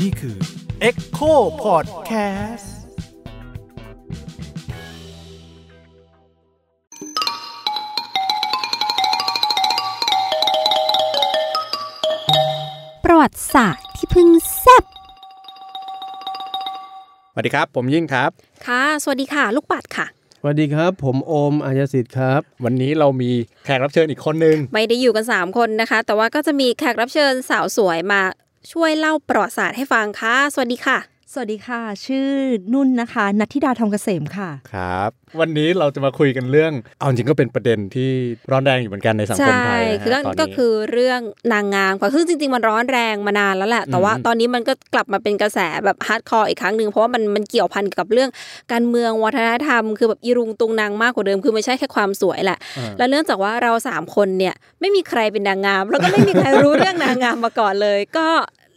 นี่คือ Echo Podcast ประวัติศาสตร์ที่เพิ่งแซบสวัสดีครับ ผมยิ่งครับ ค่ะ สวัสดีค่ะ ลูกปัดค่ะ สวัสดีครับ ผมโอมอายสิทธิ์ครับ วันนี้เรามีแขกรับเชิญอีกคนนึง ไม่ได้อยู่กัน 3 คนนะคะ แต่ว่าก็จะมีแขกรับเชิญสาวสวยมาช่วยเล่าประวัติศาสตร์ให้ฟังค่ะ สวัสดีค่ะ สวัสดีค่ะ ชื่อนุ่นนะคะนัทธิดาทองเกษมค่ะ ครับ วันนี้เราจะมาคุยกันเรื่อง เอาจริงก็เป็นประเด็นที่ร้อนแรงอยู่เหมือนกันในสังคมใช่ไทยนะคือฮะตอนก็นี้คือเรื่องนางงามค่ะคือจริง ๆ มันร้อนแรงมานานแล้วแหละ แต่ว่าอืมตอนนี้มันก็กลับมาเป็นกระแสแบบ hardcore อีกครั้งหนึ่งเพราะว่ามันมันเกี่ยวพันกับเรื่องการเมืองวัฒนธรรม คือแบบอีรุงตุงนางมากกว่าเดิมคือไม่ใช่แค่ความสวยแหละ แล้วเนื่องจากว่าเราสามคนเนี่ยไม่มีใครเป็นนางงาม แล้วก็ไม่มีใครรู้เรื่องนางงามมาก่อนเลย ก็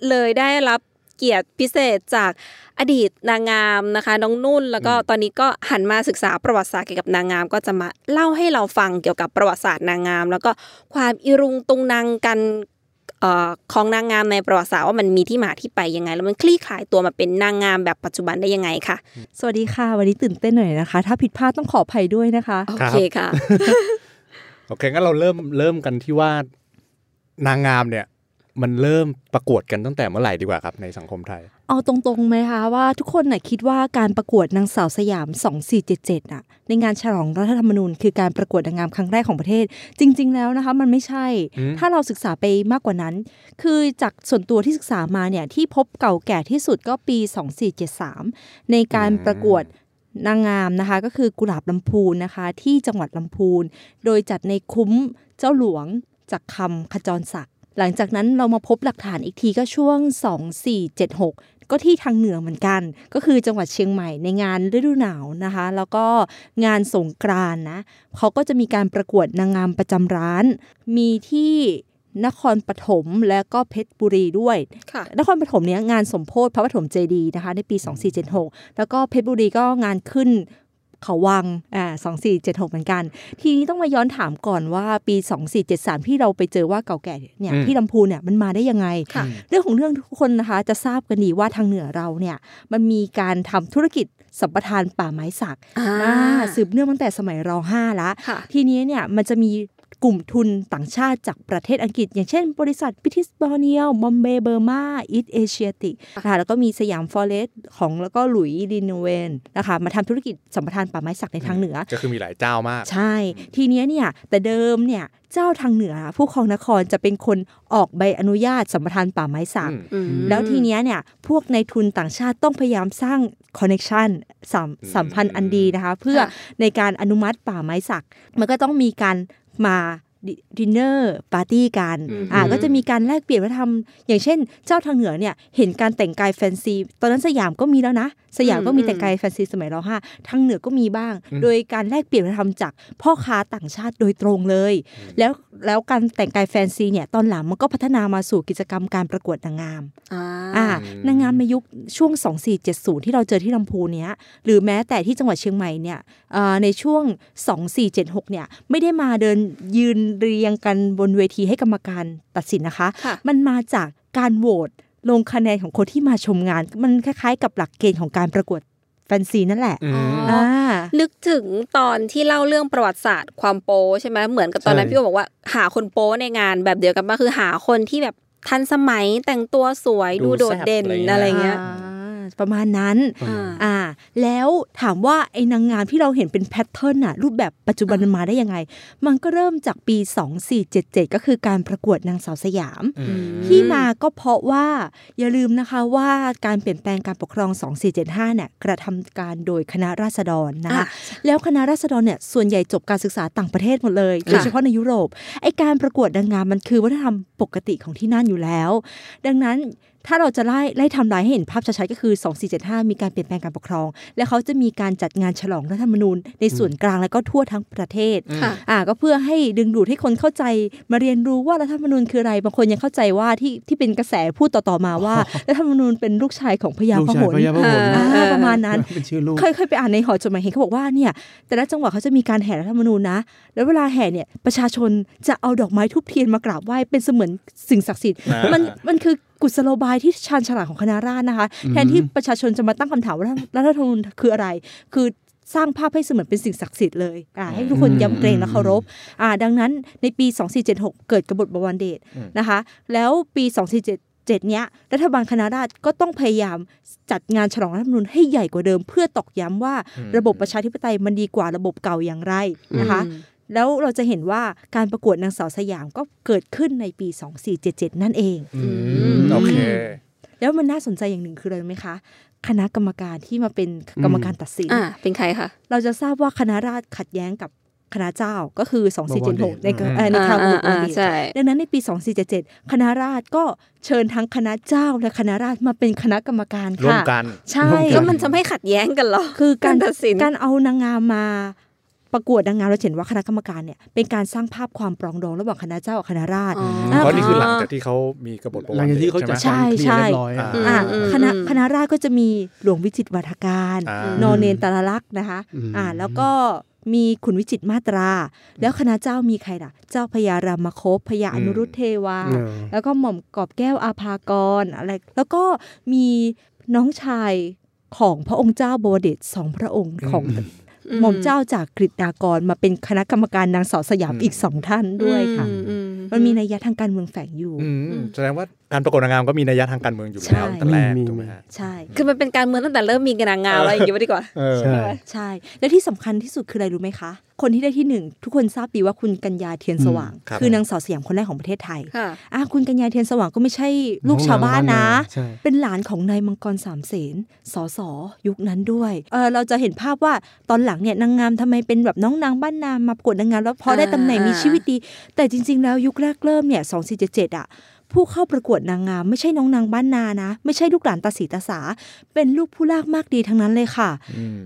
เลยได้รับ เกียรติพิเศษจากอดีตนางงามนะคะ น้องนุ่น แล้วก็ตอนนี้ก็หันมาศึกษาประวัติศาสตร์เกี่ยวกับนางงาม ก็จะมาเล่าให้เราฟังเกี่ยวกับประวัติศาสตร์นางงาม แล้วก็ความอีรุงตุงนางกันเอ่อของนางงามในประวัติศาสตร์ว่ามันมีที่มาที่ไปยังไง แล้วมันคลี่คลายตัวมาเป็นนางงามแบบปัจจุบันได้ยังไงค่ะ สวัสดีค่ะ วันนี้ตื่นเต้นหน่อยนะคะ ถ้าผิดพลาดต้องขออภัยด้วยนะคะโอเคค่ะโอเคงั้นเราเริ่มเริ่มกันที่ว่านางงามเนี่ย มันเริ่มประกวดกันตั้งแต่เมื่อไหร่ดีกว่าครับในสังคมไทย เอาตรงๆไหมคะว่าทุกคนน่ะคิดว่าการประกวดนางสาวสยาม 2477น่ะในงานฉลองรัฐธรรมนูญ คือการประกวดนางงามครั้งแรกของประเทศ จริง ๆ แล้วนะคะมันไม่ใช่อืมถ้าเราศึกษาไปมากกว่านั้น คือจากส่วนตัวที่ศึกษามาเนี่ยที่พบเก่าแก่ที่สุดก็ปี 2473 ในการประกวดนางงามนะคะก็คือกุหลาบลำพูนนะคะที่จังหวัดลำพูน โดยจัดในคุ้มเจ้าหลวงจากคำขจรศักดิ์ หลังจากนั้นเรามาพบหลักฐานอีกทีก็ช่วง 2476 ก็ที่ทางเหนือเหมือนกัน ก็คือจังหวัดเชียงใหม่ในงานฤดูหนาวนะคะ แล้วก็งานสงกรานต์นะเขาก็จะมีการประกวดนางงามประจำร้าน มีที่นครปฐมและก็เพชรบุรีด้วยค่ะนครปฐมเนี้ยงานสมโพธิพระปฐมเจดีย์นะคะในปี 2476 แล้วก็เพชรบุรีก็งานขึ้น เขาวังอ่า2476เหมือนกัน ทีนี้ต้องมาย้อนถามก่อนว่าปี2473ที่เราไปเจอว่าเก่าแก่เนี่ยอืมที่ลำพูนเนี่ยมันมาได้ยังไงค่ะเรื่องของเรื่องทุกคนนะคะจะทราบกันดีว่าทางเหนือเราเนี่ยมันมีการทำธุรกิจสัมปทานป่าไม้สักอ่าอ่าสืบเนื่องตั้งแต่สมัยร5ละค่ะทีนี้เนี่ยมันจะมี กลุ่มทุนต่างชาติจากประเทศอังกฤษ อย่างเช่น บริษัทพิทิสบอเนียลมอมเบเบอร์มาอีสเอเชียติกนะคะแล้วก็มีสยามฟอเรสต์ของแล้วก็หลุยดินเวนนะคะมาทำธุรกิจสัมปทานป่าไม้สักในทางเหนือ ก็คือมีหลายเจ้ามาก ใช่ ทีเนี้ยเนี่ยแต่เดิมเนี่ยเจ้าทางเหนือผู้ครองนครจะเป็นคนออกใบอนุญาตสัมปทานป่าไม้สักอืมอืมแล้วทีเนี้ยเนี่ยพวกในทุนต่างชาติต้องพยายามสร้างคอนเน c ชันสัมสัมพันธ์อันดีนะคะ เพื่อค่ะในการอนุมัติป่าไม้สัก มันก็ต้องมีการ มา dinner party กันอืมอ่าก็จะมีการแลกเปลี่ยนวัฒนธรรมอย่างเช่น เจ้าทางเหนือเนี่ยเห็นการแต่งกายแฟนซี ตอนนั้นสยามก็มีแล้วนะ สยามก็มีแต่งกายแฟนซีสมัยร.ห้าทางเหนือก็มีบ้างอืมโดยการแลกเปลี่ยนวัฒนธรรมจากพ่อค้าต่างชาติโดยตรงเลย แล้วแล้วการแต่งกายแฟนซีเนี่ยตอนหลังมันก็พัฒนามาสู่กิจกรรมการประกวดนางงามอ่าอ่านางงามในยุคช่วง 2470 ที่เราเจอที่ลำพูนเนี้ยหรือแม้แต่ที่จังหวัดเชียงใหม่เนี่ยเอ่อในช่วง 2476เนี่ยไม่ได้มาเดินยืนเรียงกันบนเวทีให้กรรมการตัดสินนะคะค่ะมันมาจากการโหวตลงคะแนนของคนที่มาชมงาน มันคล้ายๆ กับหลักเกณฑ์ของการประกวดแฟนซีนั่นแหละอืมอ๋ออ่านึกถึงตอนที่เล่าเรื่องประวัติศาสตร์ความโป้ใช่ไหมเหมือนกับตอนนั้นใช่พี่โอบอกว่าหาคนโป้ในงานแบบเดียวกันมาคือหาคนที่แบบทันสมัยแต่งตัวสวยดูดูโดดเด่นแซ่บอะอะไรไรเงี้เงี้ยยอ่า ประมาณนั้นอ่าอ่าแล้วถามว่าไอ้นางงามที่เราเห็นเป็นแพทเทิร์นอะรูปแบบปัจจุบันมันมาได้ยังไง มันก็เริ่มจากปี 2477 ก็คือการประกวดนางสาวสยามอืมที่มาก็เพราะว่าอย่าลืมนะคะว่าการเปลี่ยนแปลงการปกครอง 2475 เนี่ยกระทำการโดยคณะราษฎรนะคะอะแล้วคณะราษฎรเนี่ยส่วนใหญ่จบการศึกษาต่างประเทศหมดเลยค่ะโดยเฉพาะในยุโรปไอการประกวดนางงามมันคือวัฒนธรรมปกติของที่นั่นอยู่แล้ว ดังนั้น ถ้าเราจะไล่ไล่ไทำลายให้เห็นภาพชัดๆก็คือ 2475 มีการเปลี่ยนแปลงการปกครอง และเขาจะมีการจัดงานฉลองรัฐธรรมนูญ ในส่วนกลางแล้วก็ทั่วทั้งประเทศค่ะอ่าก็เพื่อให้ดึงดูดให้คนเข้าใจ มาเรียนรู้ว่ารัฐธรรมนูญคืออะไร บางคนยังเข้าใจว่าที่ที่เป็นกระแสพูดต่อๆมาว่ารัฐธรรมนูญเป็นลูกชายของพญาลูกพชาหยลพญาพหลอ่าอ่าประมาณนั้นเป็นชื่อลูกเคยเคยไปอ่านในหอจดหมายเหตุเขาบอกว่าเนี่ยแต่ละจังหวัดเขาจะมีการแห่รัฐธรรมนูญนะ แล้วเวลาแห่เนี่ยประชาชนจะเอาดอกไม้ทุบเทียนมากราบไหว้เป็นเสมือนสิ่งศักดิ์สิทธิ์อ่ามัมันมันคือ กุศโลบายที่ชาญฉลาดของคณะราษฎรนะคะ แทนที่ประชาชนจะมาตั้งคำถามว่ารัฐธรรมนูญคืออะไร คือสร้างภาพให้เสมือนเป็นสิ่งศักดิ์สิทธิ์เลยอ่าให้ทุกคนยำเกรงและเคารพอ่าดังนั้นในปี 2476 เกิดกบฏบวรเดชนะคะ แล้วปี 2477เนี้ยรัฐบาลคณะราษฎรก็ต้องพยายามจัดงานฉลองรัฐธรรมนูญให้ใหญ่กว่าเดิม เพื่อตอกย้ำว่าระบบประชาธิปไตยมันดีกว่าระบบเก่าอย่างไรนะคะ แล้วเราจะเห็นว่าการประกวดนางสาวสยามก็เกิดขึ้นในปี 2477 นั่นเองอืมโอเคแล้วมันน่าสนใจอย่างหนึ่งคืออะไรรู้ไหมคะ คณะกรรมการที่มาเป็นกรรมการตัดสินอ่าเป็นใครคะเราจะทราบว่าคณะราษฎรขัดแย้งกับคณะเจ้าก็คือ 2476 ในกอืมเอ่อในคราวอ่าบุตรอ่าเดชใช่ดังนั้นในปี 2477 คณะราษฎรก็เชิญทั้งคณะเจ้าและคณะราษฎรมาเป็นคณะกรรมการร่วมค่ะกัน ใช่ก็มันจะไม่ขัดแย้งกันเหรอ คือการการตัดสินการเอานางงามมา ประกวดนางงามเราเห็นว่าคณะกรรมการเนี่ยเป็นการสร้างภาพความปรองดองระหว่างคณะเจ้ากับคณะราษฎรอ๋ออ่าเพราะนี่คือหลังจากที่เขามีกบฏประวัติหลังจากที่เขาจัดใช่ไหมการเคลียร์เรียบร้อยใช่อ่าอืมคณะอืมคณะราษฎรก็จะมีหลวงวิจิตรวัฒการอ่านอเนนตาลลักษณ์นะคะอืมอ่าแล้วก็มีขุนวิจิตรมาตรา แล้วคณะเจ้ามีใครล่ะ เจ้าพญารามคบพญาอนุรุตเทวาอืมแล้วก็หม่อมกอบแก้วอาภากรอะไร แล้วก็มีน้องชายของพระองค์เจ้าบวรเดชสองพระองค์ของ หม่อมเจ้าจากกฤษดากรมาเป็นคณะกรรมการนางสาวสยามอืมอีกสองท่านด้วยค่ะอือืมันมีนัยยะทางการเมืองแฝงอยู่อืมแสดงว่า การประกวดนางงามก็มีนัยยะทางการเมืองอยู่แล้วใช่แต่แรกมีถูกไหมมีฮะใช่ คือมันเป็นการเมืองตั้งแต่เริ่มมีกันนางงามอะไรอย่างงี้ไว้ดีกว่าเออใช่ใช่ และที่สำคัญที่สุดคืออะไรรู้ไหมคะ คนที่ได้ที่หนึ่งทุกคนทราบดีว่าคุณกัญญาเทียนสว่างครับคือนางสาวสยามคนแรกของประเทศไทยค่ะอะคุณกัญญาเทียนสว่างก็ไม่ใช่ลูกชาวบ้านนะใช่เป็นหลานของนายมังกรสามเสนสสยุคนั้นด้วยเออเราจะเห็นภาพว่าตอนหลังเนี่ยนางงามทำไมเป็นแบบน้องนางบ้านนามาประกวดนางงามแล้วพอได้ตำแหน่งอ่ามีมีชีวิตดี แต่จริง ๆ แล้วยุคแรกเริ่มเนี่ยสองสี่เจ็ดเจ็ดอะ ผู้เข้าประกวดนางงามไม่ใช่น้องนางบ้านนานะ ไม่ใช่ลูกหลานตาสีตาสา เป็นลูกผู้ลากมากดีทั้งนั้นเลยค่ะอืม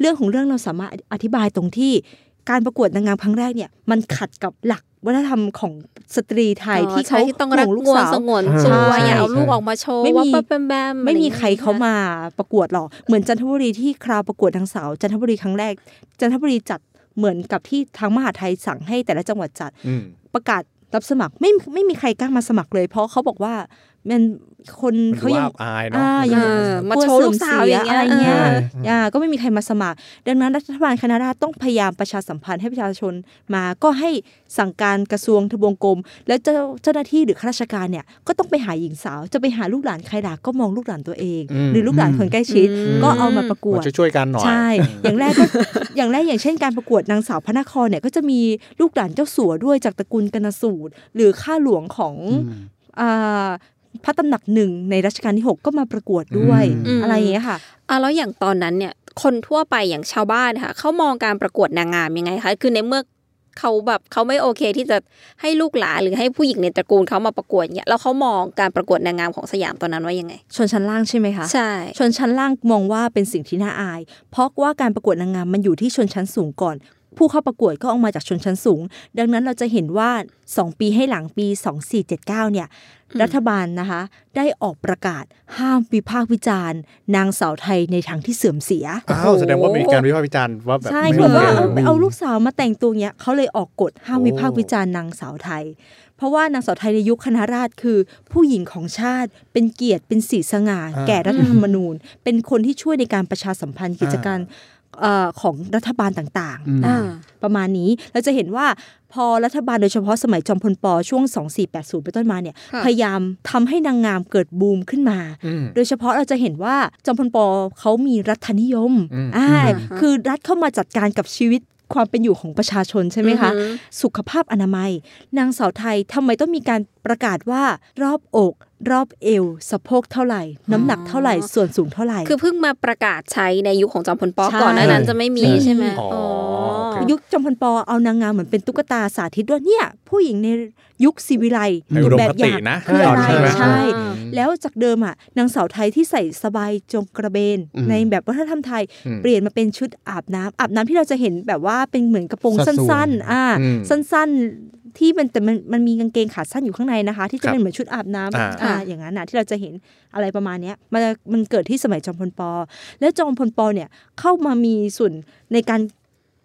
เรื่องของเรื่องเราสามารถอธิบายตรงที่การประกวดนางงามครั้งแรกเนี่ยมันขัดกับหลักวัฒนธรรมของสตรีไทยอ๋อที่ใช่เขาที่ต้องรักนวลหวงลูกสาวสงวนตัวใช่ใช่อย่าเอาลูกออกมาโชว์ไม่มีว่าแบมแบมไม่มีอะรอย่างงี้ใครเขามาประกวดหรอกเหมือนจันทบุรีที่คราวประกวดนางสาวจันทบุรีครั้งแรก จันทบุรีจัดเหมือนกับที่ทางมหาดไทยสั่งให้แต่ละจังหวัดจัดอืมประกาศ รับสมัครไม่ไม่มีใครกล้ามาสมัครเลย เพราะเขาบอกว่า มันคนมันเขาดูยัว่ายังอายเนาะอ่ายังเออมาโชว์ลูกสาวอย่างเงี้ยอะไรเงี้ยเอออ่าก็ไม่มีใครมาสมัคร ดังนั้นรัฐบาลคณะราษฎรต้องพยายามประชาสัมพันธ์ให้ประชาชนมา ก็ให้สั่งการกระทรวงทบวงกรมแล้วเจ้าเจ้าหน้าที่หรือข้าราชการเนี่ยก็ต้องไปหาหญิงสาว จะไปหาลูกหลานใครล่ะก็มองลูกหลานตัวเองอืมหรือลูกหลานคนใกล้ชิดอืมก็เอามาประกวดมาช่วยๆกันหน่อยใช่อย่างแรกก็อย่างแรกอย่างเช่นการประกวดนางสาวพระนครเนี่ยก็จะมีลูกหลานเจ้าสัวด้วยจากตระกูลกนสูตร หรือข้าหลวงของอ่า พระตำหนักหนึ่งในรัชกาลที่ 6 ก็มาประกวดด้วยอืมอะไรอย่างเงี้ยค่ะอะแล้วอย่างตอนนั้นเนี่ยคนทั่วไปอย่างชาวบ้านค่ะเขามองการประกวดนางงามยังไงคะคือในเมื่อเขาแบบเขาไม่โอเคที่จะให้ลูกหลานหรือให้ผู้หญิงในตระกูลเขามาประกวดเนี่ยแล้วเขามองการประกวดนางงามของสยามตอนนั้นว่ายังไง ชนชั้นล่างใช่ไหมคะใช่ชนชั้นล่างมองว่าเป็นสิ่งที่น่าอาย เพราะว่าการประกวดนางงามมันอยู่ที่ชนชั้นสูงก่อน ผู้เข้าประกวดก็ออกมาจากชนชั้นสูง ดังนั้นเราจะเห็นว่า 2 ปีให้หลังปี 2479 เนี่ย รัฐบาลนะคะ ได้ออกประกาศห้ามวิพากษ์วิจารณ์ นางสาวไทยในทางที่เสื่อมเสียอ้าวแสดงว่ามีการวิพากษ์วิจารณ์ว่าแบบใช่ไม่คือว่าโอเคเอามีเอาลูกสาวมาแต่งตัวเนี้ยเขาเลยออกกฎห้ามโอ้วิพากษ์วิจารณ์นางสาวไทย เพราะว่านางสาวไทยในยุคคณะราษฎรคือ ผู้หญิงของชาติเป็นเกียรติเป็นสีสง่า แก่รัฐธรรมนูญ เป็นคนที่ช่วยในการประชาสัมพันธ์กิจการเอ่อ ของรัฐบาลต่างอืมๆอ่าประมาณนี้เราจะเห็นว่าพอรัฐบาลโดยเฉพาะสมัยจอมพลปช่วง 2480 เป็นต้นมาเนี่ยค่ะพยายามทำให้นางงามเกิดบูมขึ้นมาอืมโดยเฉพาะเราจะเห็นว่าจอมพลปเขามีรัฐนิยมอืมอ่าคือรัฐเข้ามาจัดการกับชีวิตความเป็นอยู่ของประชาชนใช่ไหมคะอือฮึสุขภาพอนามัย นางสาวไทยทำไมต้องมีการประกาศว่ารอบอกรอบเอวสะโพกเท่าไหร่ น้ำหนักเท่าไหร่ส่วนสูงเท่าไหร่ คือเพิ่งมาประกาศใช้ในยุคของจอมพลปอใช่ก่อนหนานั้นจะไม่มีใช่ใช่ไหมอ๋อโอเคยุคจอมพลปอเอานางงามเหมือนเป็นตุ๊กตาสาธิตว่าเนี่ย ผู้หญิงในยุคศิวิไลในอุดมแบบคอติย่างนะคืออะไรใช่ไหมใช่อืมแล้วจากเดิมอะนางสาวไทยที่ใส่สบายจงกระเบนอืมในแบบวัฒนธรรมไทยอืมเปลี่ยนมาเป็นชุดอาบน้ำอาบน้ำที่เราจะเห็นแบบว่าเป็นเหมือนกระโปรงสัดส่วนสั้น ๆ อ่าอืมสั้นๆ ที่มันแต่มันมันมีกางเกงขาสั้นอยู่ข้างในนะคะ ที่คจะรับเป็นเหมือนชุดอาบน้ำอ่าอ่าอย่างนั้นนะที่เราจะเห็นอะไรประมาณเนี้ยมันมันเกิดที่สมัยจอมพลปอ แล้วจอมพลปอเนี่ยเข้ามามีส่วนในการ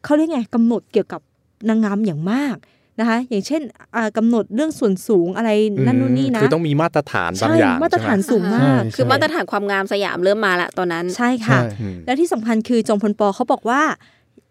เขาเรียกไงกำหนดเกี่ยวกับนางงามอย่างมากนะคะอย่างเช่นอ่ากำหนดเรื่องส่วนสูงอะไรนั่นนู่นนี่นะคือต้องมีมาตรฐานบางใช่อย่างมาตรฐานใช่ไหสูงมากใช่คือมาตรฐานความงามสยามเริ่มมาละตอนนั้น ใช่ค่ะใช่อืมและที่สำคัญคือจอมพลปอเขาบอกว่า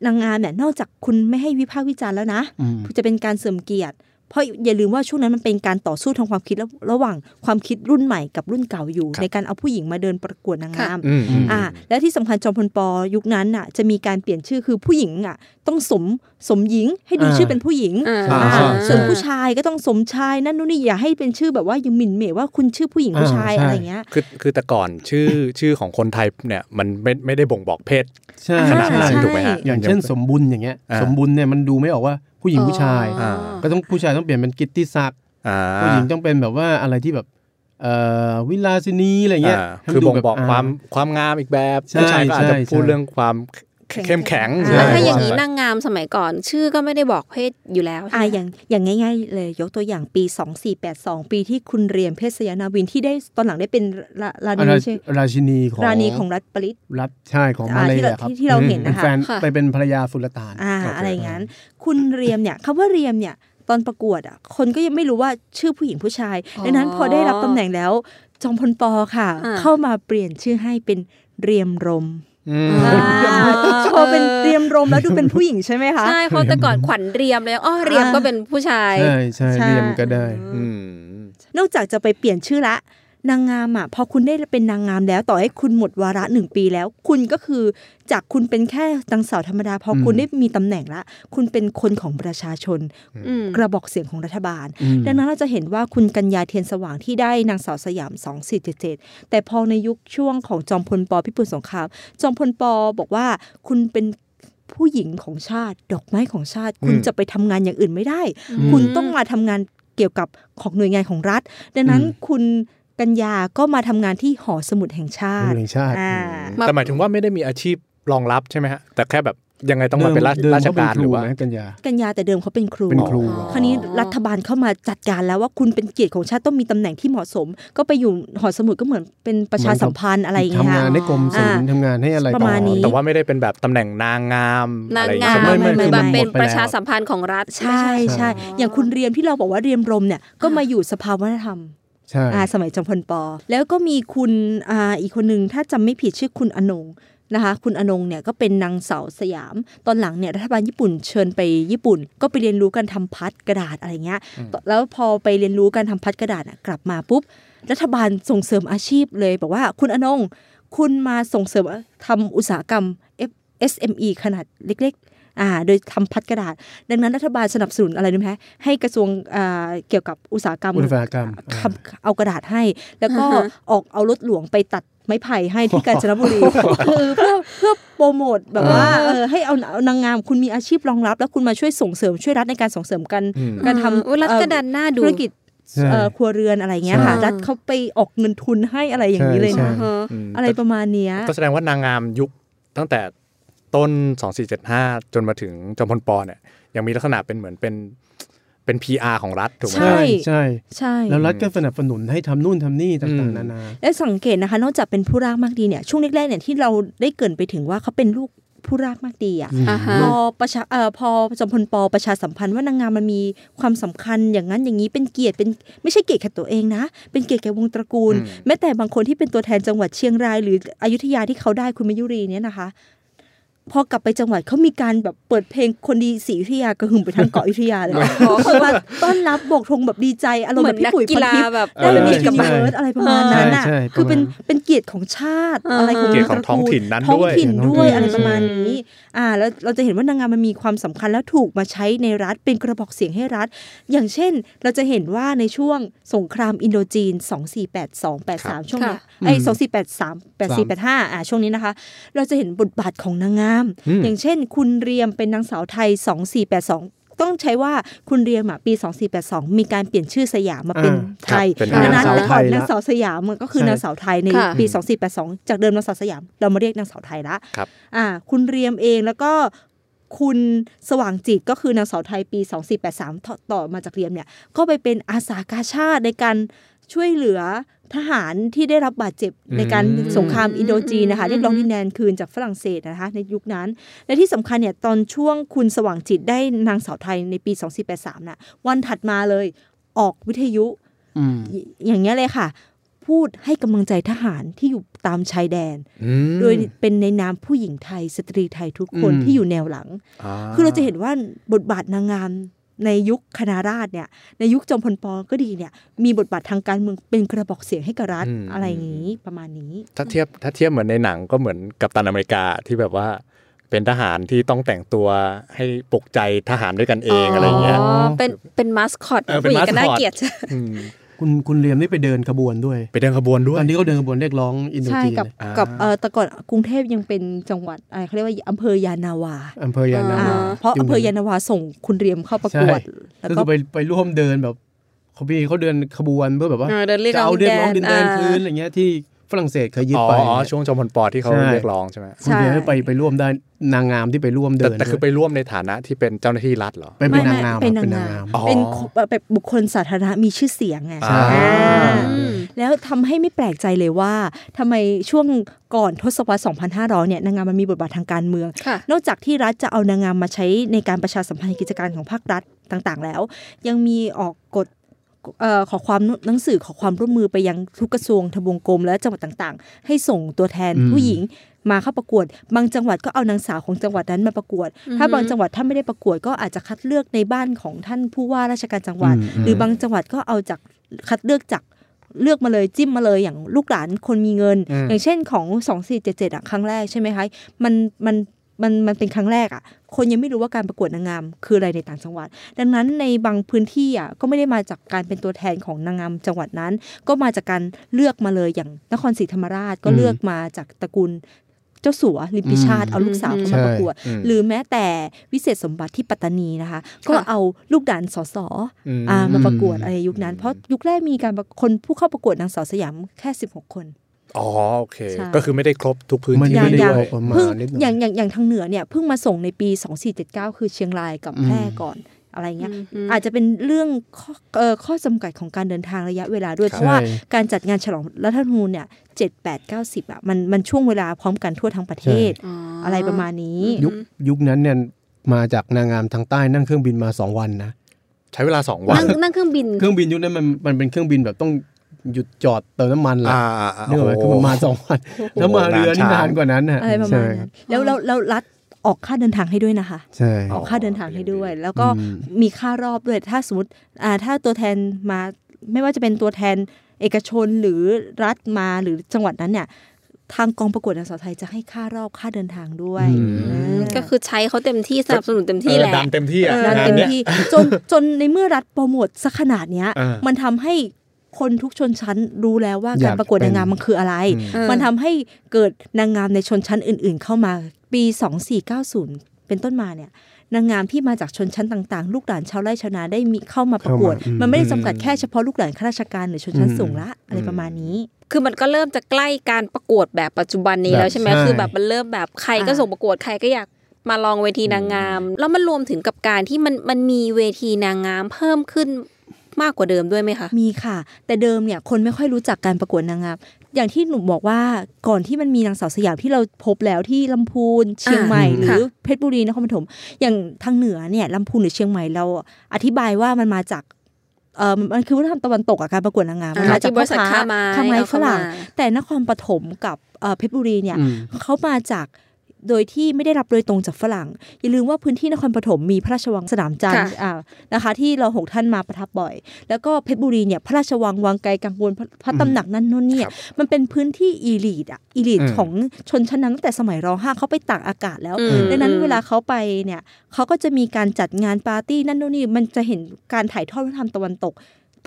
นางงามเนี่ยนอกจากคุณไม่ให้วิพากษ์วิจารณ์แล้วนะอืมจะเป็นการเสริมเกียรติ เพราะอย่าลืมว่าช่วงนั้นมันเป็นการต่อสู้ทางความคิดระระหว่างความคิดรุ่นใหม่กับรุ่นเก่าอยู่ครับในการเอาผู้หญิงมาเดินประกวดนางงามอืมอืมอ่าและที่สำคัญจอมพลปอยุคนั้นอะจะมีการเปลี่ยนชื่อคือผู้หญิงอะต้องสมสมหญิงให้ดูอ่าชื่อเป็นผู้หญิงอ่าอ่าใช่ส่วนใช่ผู้ชายก็ต้องสมชายนั่นนู่นนี่อย่าให้เป็นชื่อแบบว่ายังหมิ่นเหม่ว่าคุณชื่อผู้หญิงผู้ชายอ่าใช่อะไรเงี้ยคือคือแต่ก่อนชื่อชื่อของคนไทยเนี่ยมันไม่ไม่ได้บ่งบอกเพศใช่ขนาดนั้นใช่ถูกไหมฮะอย่างเช่นสมบุญอย่างเงี้ยอ่าสมบุญเนี่ยมันดูไม่ออกว่า ผู้หญิงผู้ชายอ่าก็ต้องผู้ชายต้องเปลี่ยนเป็นกิตติศักดิ์อ่าผู้หญิงต้องเป็นแบบว่าอะไรที่แบบเอ่อวิลาสินีอะไรเงี้ยอ่าให้คืมันอดูบ่งแบบบอกความาความงามอีกแบบใช่ผู้ชายก็อาจจะใช่พูดใช่เรื่องความ เข้มแข็งใช่แล้วถ้าใช่อย่างนี้ใช่นางงามสมัยก่อน ชื่อก็ไม่ได้บอกเพศอยู่แล้วอ่าใช่ไหมอย่างอย่างง่าย ๆ เลย ยกตัวอย่างปี 2482 ปีที่คุณเรียมเพศยนาวินที่ได้ตอนหลังได้เป็นราราราณีใช่ราชินีของราณีของรัฐปริตรัฐใช่ของอ่ามาเลยที่เราครับที่ที่เราเห็นนะคะป็แฟนค่ะไปเป็นภรรยาสุลต่านอ่าโอเคอะไรอย่างนั้น คุณเรียมเนี่ยคำว่าเรียมเนี่ยตอนประกวดอะคนก็ยังไม่รู้ว่าชื่อผู้หญิงผู้ชายอ๋อดังนั้นพอได้รับตำแหน่งแล้วจอมพลปอค่ะอ่าเข้ามาเปลี่ยนชื่อให้เป็นเรียมรม อืมอ่าพอเป็นเรียมรมแล้วดูเป็นผู้หญิงใช่ไหมคะ ใช่เพราะแต่ก่อนขวัญเรียมเลยอ๋อเรียมก็เป็นผู้ชาย ใช่ใช่ใช่เรียมก็ได้อืมนอกจากจะไปเปลี่ยนชื่อละ นางงามอะพอคุณได้เป็นนางงามแล้วต่อให้คุณหมดวาระหนึ่งปีแล้ว คุณก็คือจากคุณเป็นแค่นางสาวธรรมดาพอคุณอืมได้มีตำแหน่งละ คุณเป็นคนของประชาชนอืมกระบอกเสียงของรัฐบาลอืมดังนั้นเราจะเห็นว่าคุณกัญญาเทียนสว่างที่ได้นางสาวสยาม 2477 แต่พอในยุคช่วงของจอมพลปพิบูลสงครามจอมพลปบอกว่าคุณเป็นผู้หญิงของชาติ ดอกไม้ของชาติ คุณอืมจะไปทำงานอย่างอื่นไม่ได้อืมคุณต้องมาทำงานเกี่ยวกับของหน่วยงานของรัฐ ดังนั้นอืมคุณ กัญญาก็มาทำงานที่หอสมุดแห่งชาหติน่วยงานชาติอ่ามาแต่หมายถึงว่าไม่ได้มีอาชีพรองรับใช่ไหมฮะแต่แค่แบบยังไงต้องมาเป็นราชเดิมราชเขาเป็นการคหรูรือว่านะกัญญากัญญาแต่เดิมเขาเป็นครูเป็นครูอ๋อคราวนี้รัฐบาลเข้ามาจัดการแล้วว่าคุณเป็นเกียรติของชาติต้องมีตำแหน่งที่เหมาะสม ก็ไปอยู่หอสมุดก็เหมือนเป็นประชาสัมพันธ์อะไรอย่างเงี้ยทำงาค่ะนให้กรมศิลป์อ่าทำงานให้อะไรประมาณนี้แต่ว่าไม่ได้เป็นแบบตำแหน่งนางงามนางอะไรงามใช่ไหมไม่ไม่หรือแบบคือเป็นหมดไปแล้วประชาสัมพันธ์ของรัฐใช่ใช่อย่างคุณเรียมที่เราบอกว่าเรียมรมเนี่ยก็มาอยู่สภาวัฒนธรรม ใช่อ่าสมัยจอมพลปอ แล้วก็มีคุณอ่าอีกคนหนึ่งถ้าจำไม่ผิดชื่อคุณอนงนะคะคุณอนงเนี่ยก็เป็นนางสาวสยาม ตอนหลังเนี่ยรัฐบาลญี่ปุ่นเชิญไปญี่ปุ่น ก็ไปเรียนรู้การทำพัดกระดาษอะไรเงี้ยแล้วพอไปเรียนรู้การทำพัดกระดาษน่ะกลับมาปุ๊บรัฐบาลส่งเสริมอาชีพเลยบอกว่าคุณอนงคุณมาส่งเสริมทำอุตสาหกรรม F SME ขนาดเล็กๆ อ่าโดยทำพัดกระดาษ ดังนั้นรัฐบาลสนับสนุนอะไรรู้ไหมคะให้กระทรวงอ่าเกี่ยวกับอุตสาหกรรมอุตสาหกรรมทำเอากระดาษให้ แล้วก็อ่าฮะออกเอารถหลวงไปตัดไม้ไผ่ให้ที่กาญจนบุรีคือเพื่อเพื่อโปรโมทแบบว่าเออให้เอาเอานางงามคุณมีอาชีพรองรับ แล้วคุณมาช่วยส่งเสริมช่วยรัฐในการส่งเสริมกันอืมการทำอุ๊ยรัฐเอ่อก็ดันหน้าดูธุรกิจใช่เอ่อครัวเรือนอะไรเงี้ยค่ะใช่รัฐเขาไปออกเงินทุนให้อะไรอย่างนี้เลยใช่นะอือฮะอืมอะไรประมาณเนี้ยก็แสดงว่านางงามยุคตั้งแต่ ต้น 2475 จนมาถึงจอมพลปเนี่ยยังมีลักษณะเป็นเหมือนเป็นเป็น PR ของรัฐถูกไหมใช่ใช่ใช่ แล้วรัฐก็สนับสนุนให้ทำนู่นทำนี่อืต่างมๆนานาและสังเกตนะคะ นอกจากเป็นผู้รากมากดีเนี่ยช่วงแรกๆเนี่ยที่เราได้เกรินไปถึงว่าเขาเป็นลูกผู้รากมากดีอะอ่าฮะพอประชาเอ่อพอจอมพลปประชาสัมพันธ์ว่านางงามมันมีความสำคัญอย่างนั้นอย่างนี้เป็นเกียรติเป็นไม่ใช่เกียรติแค่ตัวเองนะ เป็นเกียรติแก่วงตระกูลอืมแม้แต่บางคนที่เป็นตัวแทนจังหวัดเชียงราย หรืออยุธยาที่เขาได้คุณมายุรีเนี่ยนะคะ พอกลับไปจังหวัดเขามีการแบบเปิดเพลงคนดีศรีอยุธยากระหึ่มไปทั้งเกาะอยุธยาเลยคนมาต้อนรับโบกธงแบบดีใจอารมณ์เหมืแบอนักกีฬาพี่ปุ๋ยพรทิพย์แบบได้เป็นเออมิสกับ Miss Universe อะไรประมาณนั้นน่ะใช่ใช่คือเป็นประมาณเป็นเกียรติของชาติอ่าอะไรของเกียรติของท้องถิ่นนั้นด้วยท้องถิ่นด้วยท้องถิ่นอะไรประมาณนี้อ่าแล้วเราจะเห็นว่านางงามมันมีความสำคัญแล้วถูกมาใช้ในรัฐเป็นกระบอกเสียงให้รัฐ อย่างเช่น เราจะเห็นว่าในช่วงสงครามอินโดจีน 2482-83 ช่วงเนี้ยไอ้2483 8485อ่าช่วงนี้นะคะ เราจะเห็นบทบาทของนางงามอืมอย่างเช่น คุณเรียมเป็นนางสาวไทย 2482ต้องใช้ว่าคุณเรียมอะปี 2482 มีการเปลี่ยนชื่อสยามมาเป็นอ่าไทยครับเป็นดังนั้นนางสาวแต่ก่อนไทยละนางสาวสยามมันก็คือใช่นางสาวไทยในค่ะปี 2482 จากเดิมนางสาวสยาม เรามาเรียกนางสาวไทยละครับอ่าคุณเรียมเองแล้วก็คุณสว่างจิตก็คือนางสาวไทยปี 2483 ต่อต่อมาจากเรียมเนี่ย ก็ไปเป็นอาสากาชาติในการ ช่วยเหลือทหารที่ได้รับบาดเจ็บในการอืมสงครามอินโดจีนนะคะอืมเรียกร้องดินแดนคืนจากฝรั่งเศสนะคะในยุคนั้น และที่สำคัญเนี่ยตอนช่วงคุณสว่างจิตได้นางสาวไทยในปี 2483 น่ะวันถัดมาเลยออกวิทยุอืมออย่างเงี้ยเลยค่ะ พูดให้กำลังใจทหารที่อยู่ตามชายแดนอืมโดยเป็นในนามผู้หญิงไทย สตรีไทยทุกคนอืมที่อยู่แนวหลังาคือเราจะเห็นว่าบทบาทนางงาม ในยุคคณาราษฎรเนี่ยในยุคจอมพลปอก็ดีเนี่ยมีบทบาททางการเมืองเป็นกระบอกเสียงให้กับรัฐอะไรอย่างนี้ประมาณนี้ ถ้าเทียบถ้าเทียบเหมือนในหนังก็เหมือนกับตันอเมริกาที่แบบว่าเป็นทหารที่ต้องแต่งตัวให้ปลุกใจทหารด้วยกันเองอะไรอย่างเงี้ยอ๋อเป็นเป็นมาสคอตเออเป็นผู้หญิงก็น่า mascot เกลียดม คุณคุณเรียมนี่ไปเดินขบวนด้วย ไปเดินขบวนด้วยตอนนี้เขาเดินขบวนเรียกร้องอินโดใช่จีนกับเลยอ่ากับเออแต่ก่อนกรุงเทพยังเป็นจังหวัดอะไรเขาเรียกว่าอำเภอยานาวาอำเภอยานาอ่าวาเพราะอำเภอยานาวาส่งคุณเรียมเข้าประกวดแล้วก็ก็คือไปไปร่วมเดินแบบเขาพี่เขาเดินขบวนเพื่อแบบว่าเออเดินเรียกจะเอาร้องเรียกร้องดิดินนแดแดนนคืนอ่าอะไรเงี้ยที่ ฝรั่งเศสเคยยึดอ๋อไปอ๋อช่วงจอมพลปอที่เขาใช่เรียกร้องใช่ไหมคุณเรียมก็ไปไปร่วมได้นางงามที่ไปร่วมเดิแต่นแต่คือไปร่วมในฐานะที่เป็นเจ้าหน้าที่รัฐเหรอไปเป็นนางงามเป็นครับนางงามอ๋อเป็นแบบบุคคลสาธารณะมีชื่อเสียงไงอ่าอ่าอืมแล้วทำให้ไม่แปลกใจเลยว่าทำไมช่วงก่อนทศวรรษ 2500 เนี่ยนางงามมันมีบทบาททางการเมืองค่ะนอกจากที่รัฐจะเอานางงามมาใช้ในการประชาสัมพันธ์กิจการของภาครัฐต่างๆ แล้ว ยังมีออกกฎเอ่อ ขอความหนังสือขอความร่วมมือไปยังทุกกระทรวงทบวงกรมและจังหวัดต่างๆ ให้ส่งตัวแทนอืมผู้หญิงมาเข้าประกวด บางจังหวัดก็เอานางสาวของจังหวัดนั้นมาประกวด ถ้าบางจังหวัดถ้าไม่ได้ประกวดก็อาจจะคัดเลือกในบ้านของท่านผู้ว่าราชการจังหวัดอืมหรือบางจังหวัดก็เอาจากคัดเลือกจากเลือกมาเลยจิ้มมาเลยอย่างลูกหลานคนมีเงินอืมอย่างเช่นของ 2477อะครั้งแรกใช่ไหมคะมันมัน มันมันเป็นครั้งแรกอะ คนยังไม่รู้ว่าการประกวดนางงาม คืออะไรในต่างจังหวัด ดังนั้นในบางพื้นที่อะก็ไม่ได้มาจากการเป็นตัวแทนของนางงามจังหวัดนั้น ก็มาจากการเลือกมาเลยอย่างนครศรีธรรมราชก็อืมเลือกมาจากตระกูลเจ้าสัวลิมปิชาติอืมเอาลูกสาวเข้ามาใช่ประกวดอืมหรือแม้แต่วิเศษสมบัติที่ปัตตานีนะคะ ก็เอาลูกด่านสสอืมอ่ามาประกวดอะไรยุคนั้น เพราะยุคแรกมีการประคนผู้เข้าประกวดนางสาวสยามแค่ 16 คน อ๋อโอเคใช่ก็คือไม่ได้ครบทุกพื้นมันที่ยังไม่ได้อย่างออกมาเพิ่งนิดหน่อยอย่างอย่างอย่างทางเหนือเนี่ยเพิ่งมาส่งในปี 2479 คือเชียงรายกับอืมแพร่ก่อนอะไรเงี้ยอืมอาจจะเป็นเรื่องข้อเอ่อข้อจำกัดของการเดินทางระยะเวลาด้วย เพราะว่าใช่การจัดงานฉลองรัฐธรรมนูญเนี่ยเจ็ดแปดเก้าสิบอะมันมันช่วงเวลาพร้อมกันทั่วทั้งประเทศอ๋อออะไรประมาณนี้ ยุคยุคนั้นเนี่ยมาจากนางงามทางใต้นั่งเครื่องบินมาสองวันนะใช้เวลาสองวันนั่งนั่งเครื่องบิน เครื่องบินยุคนั้นมันมันเป็นเครื่องบินแบบต้อง หยุดจอดเติมน้ำมันแหละอ่าอ่าอ่าเนื่องจากโอ้คือมันมาสองวันแล้วมาเรือนี่นานช้านานกว่านั้นฮะอะไรประมาณนั้นแล้วแล้วแล้วรัฐออกค่าเดินทางให้ด้วยนะคะใช่ออกค่าเดินทางให้ด้วย แล้วก็อืมมีค่ารอบด้วยถ้าสมมติอ่าถ้าตัวแทนมาไม่ว่าจะเป็นตัวแทนเอกชนหรือรัฐมาหรือจังหวัดนั้นเนี่ยทางกองประกวดนางสาวไทยจะให้ค่ารอบค่าเดินทางด้วยอืมเออก็คือใช้เขาเต็มที่สนับสนุนเต็มที่เออแหละดันเต็มที่อะดันงาเต็นมเนี้ยที่จนจนในเมื่อรัฐโปรโมทสักขนาดเนี้ยเออมันทำให้ คนทุกชนชั้นรู้แล้วว่าอยากการประกวดนางงามเป็นมันคืออะไรเออมันทำให้เกิดนางงามในชนชั้นอื่น ๆ เข้ามาปี 2490 เป็นต้นมาเนี่ยนางงามที่มาจากชนชั้นต่างๆ ลูกหลานชาวไร่ชาวนาได้มีเข้ามาประกวดเข้ามาอืมมันไม่ได้จำกัดแค่เฉพาะลูกหลานข้าราชการหรือชนชั้นอืมสูงละอะไรประมาณนี้ คือมันก็เริ่มจะใกล้การประกวดแบบปัจจุบันนี้แบบแล้วใช่ไหมใช่คือแบบมันเริ่มแบบใครก็อ่าส่งประกวดใครก็อยากมาลองเวทีนางงาม แล้วมันรวมถึงกับการที่มันมันมีเวทีนางงามเพิ่มขึ้น มากกว่าเดิมด้วยไหมคะ มีค่ะ แต่เดิมเนี่ยคนไม่ค่อยรู้จักการประกวดนางงามอย่างที่หนูบอกว่าก่อนที่มันมีนางสาวสยามที่เราพบแล้วที่ลำพูนเชียงใหม่อ่าหรือค่ะเพชรบุรีนครปฐมอย่างทางเหนือเนี่ยลำพูนหรือเชียงใหม่เราอธิบายว่ามันมาจากเออมันคือวัฒนธรรมตะวันตกอะการประกวดนางงามมันอ่ามาจากที่บริษัทพ่อค้าไม้ค้าไม้เอาฝเข้ารั่งมาแต่นครปฐมกับเอ่อเพชรบุรีเนี่ยอืมเขามาจาก โดยที่ไม่ได้รับโดยตรงจากฝรั่ง อย่าลืมว่าพื้นที่นครปฐมมีพระราชวังสนามจันทร์ค่ะอ่านะคะ ที่เราหกท่านมาประทับบ่อย แล้วก็เพชรบุรีเนี่ยพระราชวังวังไกลกังวลพระพระตำหนักนั่นนู่นเนี่ยครับมันเป็นพื้นที่อีลีดอะอีลีดอืมของชนชั้นนำตั้งแต่สมัยรห้าเขาไปตากอากาศแล้วอืมดังนั้นเวลาเขาไปเนี่ยเขาก็จะมีการจัดงานปาร์ตี้นั่นนู่นนี่มันจะเห็นการถ่ายทอดวัฒนธรรมตะวันตก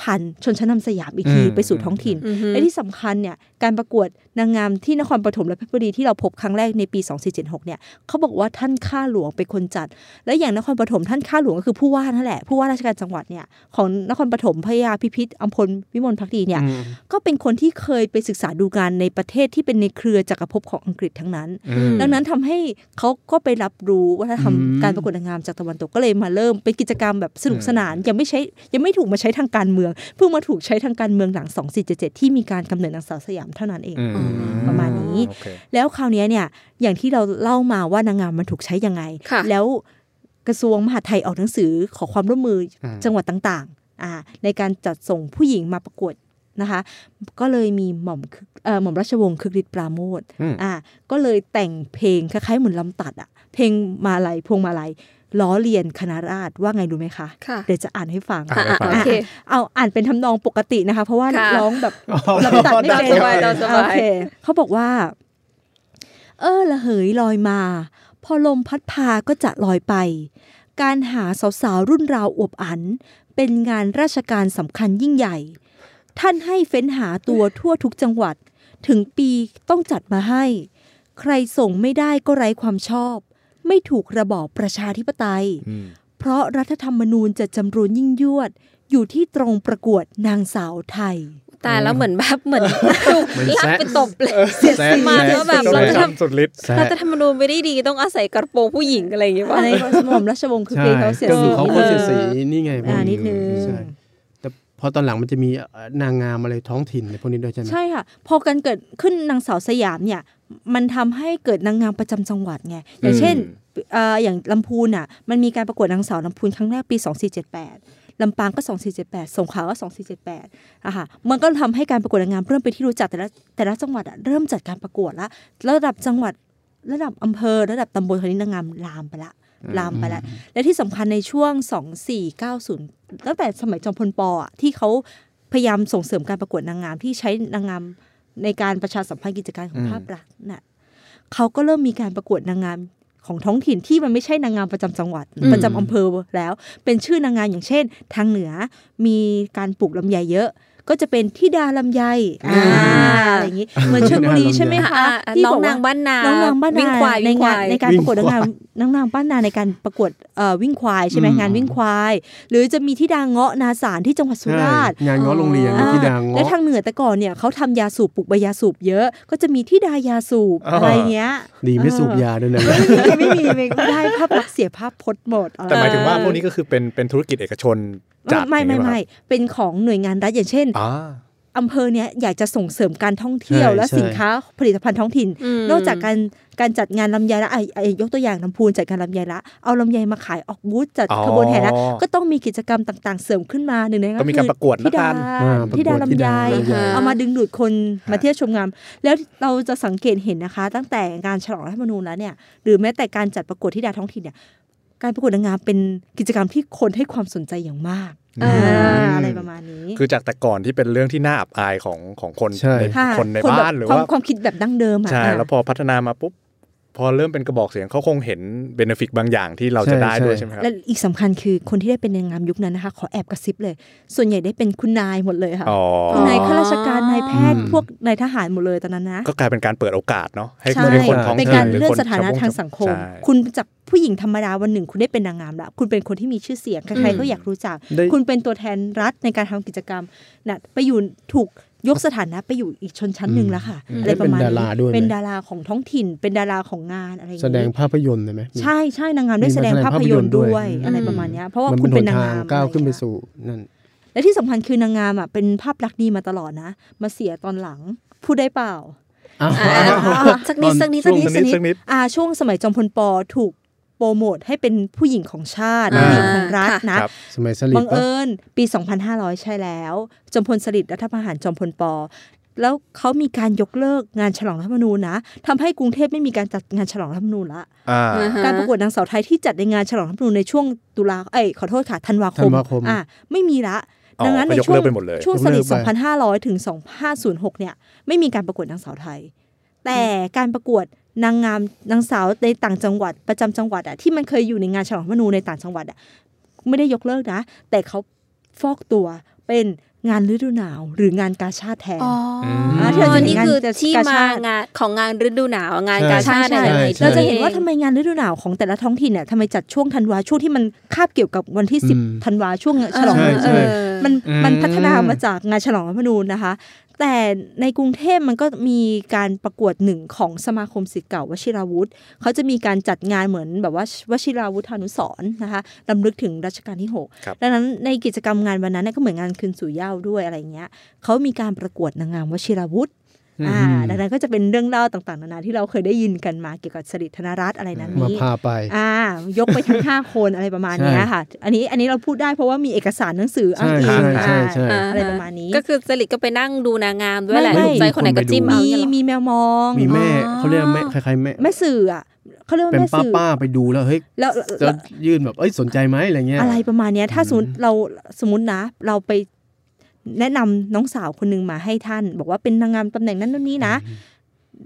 ผ่านชนชั้นนำสยามอีกทีอืมไปสู่ท้องถิ่นอือฮึและที่สำคัญเนี่ยการประกวดนางงามที่นครปฐมและเพชรบุรีที่เราพบครั้งแรกในปี 2476 เนี่ยเขาบอกว่าท่านข้าหลวงเป็นคนจัด และอย่างนครปฐมท่านข้าหลวงก็คือผู้ว่านั่นแหละผู้ว่าราชการจังหวัดเนี่ยของนครปฐมพระยาพิพิธอัมพลวิมลพักดีเนี่ยอืมก็เป็นคนที่เคยไปศึกษาดูงานในประเทศที่เป็นในเครือจักรภพของอังกฤษทั้งนั้นอืมดังนั้นทำให้เขาก็ไปรับรู้วัฒนธรรมอืมการประกวดนางงามจากตะวันตกก็เลยมาเริ่มเป็นกิจกรรมแบบสนุกสนานยังไม่ใช้ยังไม่ถูกมาใช้ทางการเมือง เพิ่งมาถูกใช้ทางการเมืองหลัง 2477 ที่มีการกำเนิดนางสาวสยามเท่านั้นเองอืมประมาณนี้โอเคแล้วคราวเนี้ยเนี่ยอย่างที่เราเล่ามาว่านางงามมันถูกใช้ยังไงค่ะแล้วกระทรวงมหาดไทยออกหนังสือขอความร่วมมืออมจังหวัดต่างๆอ่าในการจัดส่งผู้หญิงมาประกวดนะคะ ก็เลยมีหม่อมคึกเอ่อหม่อมราชวงศ์คึกฤทธิ์ปราโมทอืมอ่าก็เลยแต่งเพลงคล้ายๆเหมือนลำตัดอะเพลงมาลัยพวงมาลัย ล้อเลียนคณะราษฎรว่าไงรู้ไหมคะค่ะเดี๋ยวจะอ่านให้ฟังอะอะอะโอเคเอาอ่านเป็นทำนองปกตินะคะ เพราะว่าค่ะร้องแบบลำตัดไม่เป็นตามสบายตามสบายโอเคเขาบอกว่า เออละเหยลอยมา พอลมพัดพาก็จะลอยไป การหาสาวๆรุ่นราวอวบอัน เป็นงานราชการสำคัญยิ่งใหญ่ ท่านให้เฟ้นหาตัวทั่วทุกจังหวัด ถึงปีต้องจัดมาให้ ใครส่งไม่ได้ก็ไร้ความชอบ ไม่ถูกระบอบประชาธิปไตยอืมเพราะรัฐธรรมนูญจะจำรูนยิ่งยวด อยู่ที่ตรงประกวดนางสาวไทยตายแล้วเหมือนแบบเหมือนถูกเหมือนลากแซะไปตบเลยแซะมาแซะแล้วแบบต้องเราจะททำสุดฤทธิ์แซะรัฐธรรมนูญไม่ได้ดีต้องอาศัยกระโปรงผู้หญิงอะไรอย่างเงี้ยอัป่ะนนี้หม่อมราชวงศ์คือเพลงเขาเสียก็สีคือเขาก็เสียสีนี่ไงพวกอ่านิดนึงใช่แต่พอตอนหลังมันจะมีเอ่อนางงามอะไรท้องถิ่นอะไรพวกนี้ด้วยใช่ไหมใช่ค่ะ พอการเกิดขึ้นนางสาวสยามเนี่ย มันทำให้เกิดนางงามประจำจังหวัดไงอย่างเช่นเอ่ออย่างลำพูนอะมันมีการประกวดนางสาวลำพูนครั้งแรกปี 2478ลำปางก็ 2478สงขลาก็ 2478อะค่ะมันก็ทำให้การประกวดนางงามเริ่มเป็นที่รู้จักแต่ละแต่ละจังหวัดอะเริ่มจัดการประกวดละระดับจังหวัดระดับอำเภอ ระดับตำบลคราวนี้นางงามลามไปละลามไปแล้วและที่สำคัญในช่วง 2490 ตั้งแต่สมัยจอมพลปอะที่เขาพยายามส่งเสริมการประกวดนางงามที่ใช้นางงาม ในการประชาสัมพันธ์กิจการของอืมภาพรัฐน่ะเขาก็เริ่มมีการประกวดนางงามของท้องถิ่นที่มันไม่ใช่นางงามประจำจังหวัดอืมประจำอำเภอแล้ว เป็นชื่อนางงามอย่างเช่น ทางเหนือมีการปลูกลำไยเยอะ ก็จะเป็นทิดาลำไยอ่าอะไรอย่างนี้เหมือนชลบุรีใช่ไหมคะอ่าที่น้องบอกว่นางบ้านนาน้องนางบ้านวิ่นางควายในวิ่งคงานวายในการประกวดนางงามนางนางบ้านนาในการประกวดเอ่อวิ่งควายใช่ไหมอืมงานวิ่งควาย หรือจะมีที่ดางเงาะนาสารที่จังหวัดสุใช่ราษฎร์งานง้อโรงเรียนอ่าที่ดังและง้อทางเหนือแต่ก่อนเนี่ยเขาทำยาสูบปลูกใบยาสูบเยอะ ก็จะมีที่ดายาสูบอ่าอะไรเงี้ย ดีไม่สูบยาด้วยนะไม่มีไม่มีไม่ได้ภาพลักษณ์เสียภาพพจน์หมดอะไรแต่หมายถึงว่าพวกนี้ก็คือเป็นเป็นธุรกิจเอกชนจัดไม่ไม่อย่างไม่นี้ป่ะไม่เป็นของหน่วยงานรัฐอย่างเช่นอ่าอำเภอเนี้ยอยากจะส่งเสริมการท่องเที่ยวใช่และใช่สินค้าผลิตภัณฑ์ท้องถิ่นอืมนอกจากการ การจัดงานลำไยละไอ้ไอ้ยกตัวอย่างลำพูนจัดการลำไยละ เอาลำไยมาขายออกบูธจัดอ๋อขบวนแห่ละก็ต้องมีกิจกรรมต่างๆ เสริมขึ้นมาหนึ่งในนั้นก็มีการคือประกวดธิดาละกันอ่าประกวดธิดาลำไยธิดาลำไยเอามาดึงดูดคนมาเที่ยวชมงานแล้วเราจะสังเกตเห็นนะคะ ตั้งแต่งานฉลองรัฐธรรมนูญแล้วเนี่ยหรือแม้แต่การจัดประกวดธิดาท้องถิ่นเนี่ยการประกวดนางงามเป็นกิจกรรมที่คนให้ความสนใจอย่างมากอืมอ่าอะไรประมาณนี้ คือจากแต่ก่อนที่เป็นเรื่องที่น่าอับอายของของคนใช่ในค่ะคนในแบบบ้านหรือความว่าความคิดแบบดั้งเดิมอะใช่อะแล้วพอพัฒนามาปุ๊บ พอเริ่มเป็นกระบอกเสียงเขาคงเห็นเบนฟิกบางอย่างที่เราจะใช่ได้ด้วยใช่ใช่ไหมครับและอีกสำคัญคือคนที่ได้เป็นนางงามยุคนั้นนะคะ ขอแอบกระซิบเลย ส่วนใหญ่ได้เป็นคุณนายหมดเลยค่ะอ๋อคุณนายข้าราชการนายแพทย์อืมพวกนายทหารหมดเลยตอนนั้นนะก็กลายเป็นการเปิดโอกาสเนาะให้ใช่ให้คนท้องเป็นถิ่การนหรือเลื่อนคนสถานะชวทางสังคมใช่คุณจากผู้หญิงธรรมดาวันหนึ่ง คุณได้เป็นนางงามแล้วคุณเป็นคนที่มีชื่อเสียงใครอืมๆก็อยากรู้จักได้คุณเป็นตัวแทนรัฐในการทำกิจกรรมนะไปอยู่ถูก ยกสถานะไปอยู่อีกชนชั้นหนึ่งแล้วค่ะอืมอะไรประมาณเป็นดาราด้วยไหมเป็นดาราของท้องถิ่น เป็นดาราของงานอะไรอย่างแสดงนี้ภาพยนตร์เลยไหมใช่ใช่นางงามได้มีแสดงมาแสดงภาพยนตร์ด้วยภาพยนตร์ด้วยอะไรประมาณเนี้ยเพราะว่ามันคุณเป็เป็นนหนนางทางงามก้าวขึ้นไปอะไรเงี้ยสู่นั่นและที่สำคัญคือนางงามอะเป็นภาพลักษณ์ดีมาตลอดนะ มาเสียตอนหลังพูดได้เปล่าอ่าสักนิดสักนิดช่วงสักนิดสักนิดอ่าช่วงสมัยจอมพลปถูกโปรโมทให้เป็นผู้หญิงของชาติอ่าผู้หญิงของรัฐค่ะนะครับสมัยสลิบัดงปะเอิญปี 2500 ใช่แล้ว จอมพลสฤษดิ์รัฐประหารจอมพลปแล้วเขามีการยกเลิกงานฉลองรัฐธรรมนูญนะทำให้กรุงเทพไม่มีการจัดงานฉลองรัฐธรรมนูญละอ่าอ่าฮะการประกวดนางสาวไทยที่จัดในงานฉลองรัฐธรรมนูญในช่วงตุลาเอ้ยขอโทษค่ะธันวาคธัมนวาคมอะไม่มีละอ๋อดังนั้นก็ในยกช่วเลิงกไปหมดเลยช่วงสลิดยกเลิกไป2,500 ถึง 2,506 เนี่ย ไม่มีการประกวดนางสาวไทย แต่การประกวด นางงามนางสาวในต่างจังหวัดประจำจังหวัดอะที่มันเคยอยู่ในงานฉลองรัฐธรรมนูญในต่างจังหวัดอะไม่ได้ยกเลิกนะ แต่เขาฟอกตัวเป็นงานฤดูหนาวหรืองานกาชาติแทนอ๋ออ่าที่เราจะเห็นนี่งานคือจะที่กามาชาติงานของงานฤดูหนาวงานใช่กาชาติใช่อะไรใช่ที่เราจะเห็นองว่าทำไมงานฤดูหนาวของแต่ละท้องถิ่นเนี่ยทำไมจัดช่วงธันวาช่วงที่มันคาบเกี่ยวกับวันที่อืม10ธันวาช่วงฉลองใช่ใช่เออมันมันอืมพัฒนามาจากงานฉลองรัฐธรรมนูญนะคะแต่ในกรุงเทพมันก็มีการประกวดหนึ่งของสมาคมศิษย์เก่าวชิราวุธเขาจะมีการจัดงานเหมือนแบบว่าวชิราวุธานุสรณ์นะคะรำลึกถึงรัชกาลที่หกครับดังนั้นในกิจกรรมงานวันนั้นเนยก็เหมือนงานคืนสู่เหย้าด้วยอะไรเงี้ยเขามีการประกวดนางงามวชิราวุธ อ่าดังนั้นก็จะเป็นเรื่องเล่าต่างๆนานาที่เราเคยได้ยินกันมาเกี่ยวกับสริธนรัตน์อะไรนั้นมานี้พาไปอ่ายกไปทั้งห้าคนอะไรประมาณเนี้ยค่ะ อันนี้อันนี้เราพูดได้เพราะว่ามีเอกสารหนังสืออ้างใช่อิงใช่ใช่อ่าอ่าอะไรประมาณนี้ ก็คือสลิดก็ไปนั่งดูนางงามด้วยแหละไม่ถูกใจคนไหนก็จิ้มเอามีอย่างเงี้ยเหรอมีแมวมอง มีแม่อ๋อเขาเรียกแม่คล้ายๆแม่แม่สื่ออะเขาเรียกว่าเป็นแม่ป้าสื่อป้าไปดูแล้วเฮ้ยแล้วจะยื่นแบบเอ้ยสนใจไหมอะไรเงี้ยอะไรประมาณเนี้ยถ้าสมมติเราสมมตินะ เราไป แนะนำน้องสาวคนหนึงมาให้ท่าน บอกว่าเป็นนางงามตำแหน่งนั้นนู่นนี่นะ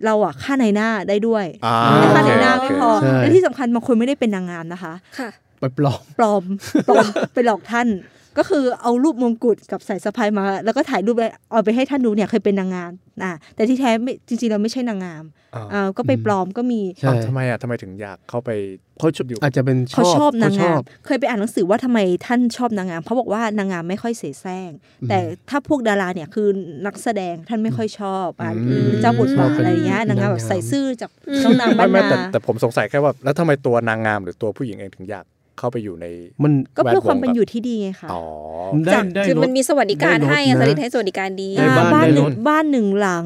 เราอะค่าในหน้าได้ด้วยอ่าแต่ค่าในหน้าโอเคไม่พอใช่และที่สำคัญบางคนไม่ได้เป็นนางงามนะคะค่ะไปปลอมปลอมปลอมไปหลอกท่าน ก็คือเอารูปมงกุฎกับสายสะพายมา แล้วก็ถ่ายรูปแล้วเอาไปให้ท่านดูเนี่ยเคยเป็นนางงามอะแต่ที่แท้ไม่จริงๆเราไม่ใช่นางงามอ่าอ่าก็ไปปลอมก็มีใช่อ้าวทำไมอะทำไมถึงอยากเข้าไปเขาชอบอาจจะเป็นชเขาอบชอบนางเขชงาอมบเคยไปอ่านหนังสือว่าทำไมท่านชอบนางงามเขาบอกว่านางงามไม่ค่อยเสแสร้งอืมแต่ถ้าพวกดาราเนี่ยคือนักแสดงท่านไม่ค่อยชอบอะอืมเจ้าบทบาทชอบเป็นอะไรเงี้ยนางงามแบบนางงามใส่ซื่อจากอืมน้องนางบ้าไม่นไม่แต่นาแต่ผมสงสัยแค่ว่าแล้วทำไมตัวนางงามหรือตัวผู้หญิงเองถึงอยาก เข้าไปอยู่ในมันก็เพื่อความเป็นแวดวงอยู่ที่ดีไงคะอ๋อได้จากได้คือรมัถนมีสวัสดิการได้รถให้อะนะสลิดให้สวัสดิการดีได้อ่าบ้านบ้านได้หนึ่รงถบ้านหนึ่งหลัง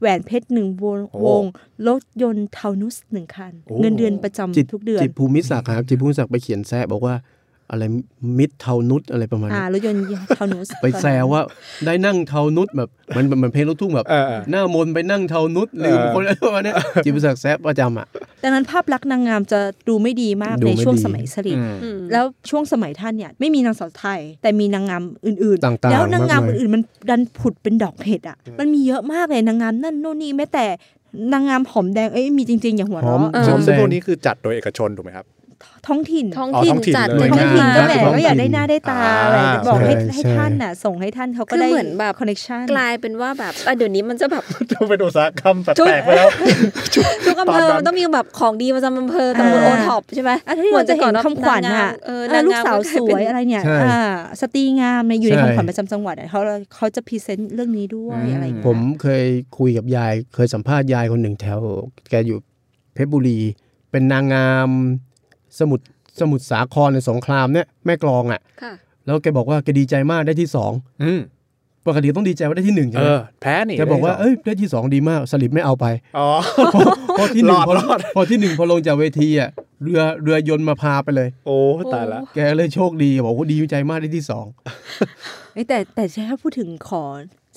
แหวนเพชรหนึ่งวงโอ้วงรถยนต์เทานุสหนึ่งคันโอ้เงินเดือนประจำจิตทุกเดือนจิตภูมิศักดิ์ครับจิตภูมิศักดิ์ไปเขียนแซะบอกว่า อะไรมิตรเทานุษอะไรประมาณอ่านี้รถยนต์เทานุสไปแซวว่าได้นั่งเทานุษแบบมันมันมันเพลงลูกทุ่งแบบเออเออหน้ามนต์ไปนั่งเทานุษลืมเออคนอะไรประมาณเนี้ยจิตภูมิศักดิ์แซะประจำอะดังนั้นภาพลักษณ์นางงามจะดูไม่ดีมากดูในไม่ช่วงดีสมัยสฤษอืมอืมแล้วช่วงสมัยท่านเนี่ยไม่มีนางสาวไทย แต่มีนางงามอื่นต่างๆแล้วนางงามมากมายอื่นๆมันดันผุดเป็นดอกเห็ดอะมันมีเยอะมากเลยนางงามนั่นโน่นนี่แม้แต่นางงามหอมแดงเอ้ยมีจริงๆ อย่างหัวหอมเราะเออซึ่งหอมซึ่งแดพวงกนี้คือจัดโดยเอกชนถูกไหมครับ ท้องถิ่นท้องอ๋อถิ่นท้องถิ่นจัดเลยเลยท้องถิ่นก็แหมท้องถิ่นก็อยากได้หน้าได้ตาอ่าอะไรบอกให้ใช่ให้ใช่ท่านน่ะ ส่งให้ท่านเขาก็คือได้เหมือนแบบคอนเนคชั่นกลายเป็นว่าแบบอะเดี๋ยวนี้มันจะแบบจะเป็นอุตสาหกรรมแปลกๆไปแล้วทุกอำเภอตอนนั้นมันต้องมีแบบของดีประจำอำเภอตำบลอ่าโอท็อปใช่ไหมอันที่เราจะเห็นคำขวัญนางงามอะเออเออนางงามก็กลายเป็นลูกสาวสวยอะไรเนี่ยใช่อ่าสตรีงามในอยู่ในใช่คำขวัญประจำจังหวัดอะเขาเขาจะ present เรื่องนี้ด้วยอะไรอย่างเงี้ยผมเคยคุยกับยาย เคยสัมภาษณ์ยายคนหนึ่งแถว แกอยู่เพชรบุรี เป็นนางงาม สมุทรสมุทรสาครในสงครามเนี่ยแม่กลองอะค่ะแล้วแกบอกว่าแกดีใจมากได้ที่สองอืมปกติต้องดีใจว่าได้ที่หนึ่งใช่เอไหมอแพ้นี่แกบอกว่าได้สงเอ้ยได้ที่สองดีมากสลิปไม่เอาไปอ๋อพอพอที่หนึ่งรอดพอรอดพอที่หนึ่งพอลงจากเวทีอะเรือเรือยนต์มาพาไปเลย โอ้ตายละแกเลยโชคดีบอกว่าดีใจมากได้ที่สองเอ้ยแต่แต่ถ้าพูดถึงขอ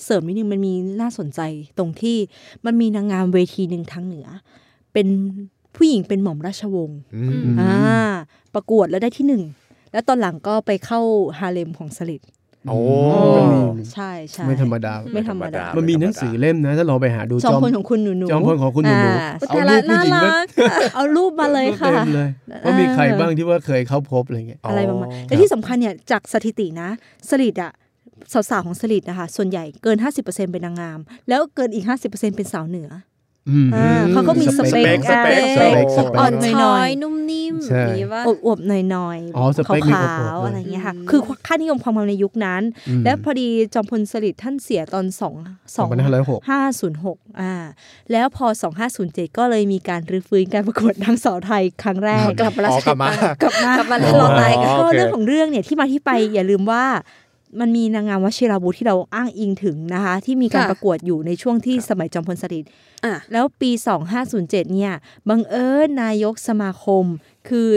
เสริมนิดนึงมันมีน่าสนใจตรงที่มันมีนางงามเวทีหนึ่งทางเหนือ เป็น ผู้หญิงเป็นหม่อมราชวงศ์อืมอ่าประกวดแล้วได้ที่หนึ่ง แล้วตอนหลังก็ไปเข้าฮาเลมของสลิดโอ้ใช่ใช่ไม่ธรรมดา ไม่ธรรมดา มันมีหนังสือเล่มนะ ถ้าเราไปหาดูจอมพลของคุณหนูหนูจอมพลของคุณหนูหนูอ่าเอารูปผู้หญิงไว้เอารูปมาเลยค่ะเต็มเลยว่ามีใครบ้างที่ว่าเคยเข้าพบอะไรเงี้ยอะไรประมาณและที่สำคัญเนี่ยจากสถิตินะสลิดอะสาวๆของสลิดนะคะ ส่วนใหญ่เกิน 50%เป็นนางงาม แล้วเกินอีก 50%เป็นสาวเหนืออืมอ่า เขาก็มีสเปคสเปคอ่าสเปคสเปคอ่อนหน่ช้ออยยนุ่มนิ่มใช่มีว่าอวบๆหน่อยๆอ๋อสเปคมีขาอวบวๆๆอะไรอย่างเงี้ยค่ะอืมคือค่านิยมความงามในยุคนั้นอืมและพอดีจอมพลสฤษดิ์ท่านเสียตอนสองสอง2506ห้าศูนย์หกอ่าแล้วพอสองห้าศูนย์เจ็ดก็เลยมีการรื้อฟื้นการประกวดนางสาวไทยครั้งแรกกลับมาแล้วอ๋อกลับมากลับมากลับมาแล้วลองไลน์กันอ๋อก็โอเคเรื่องของเรื่องเนี่ยที่มาที่ไปอย่าลืมว่า มันมีนางงามวชิราวุธที่เราอ้างอิงถึงนะคะ ที่มีการค่ะประกวดอยู่ในช่วงที่สมัยจอมพลสฤษดิ์อะแล้วปี 2507 เนี่ยบังเอิญนายกสมาคม คือ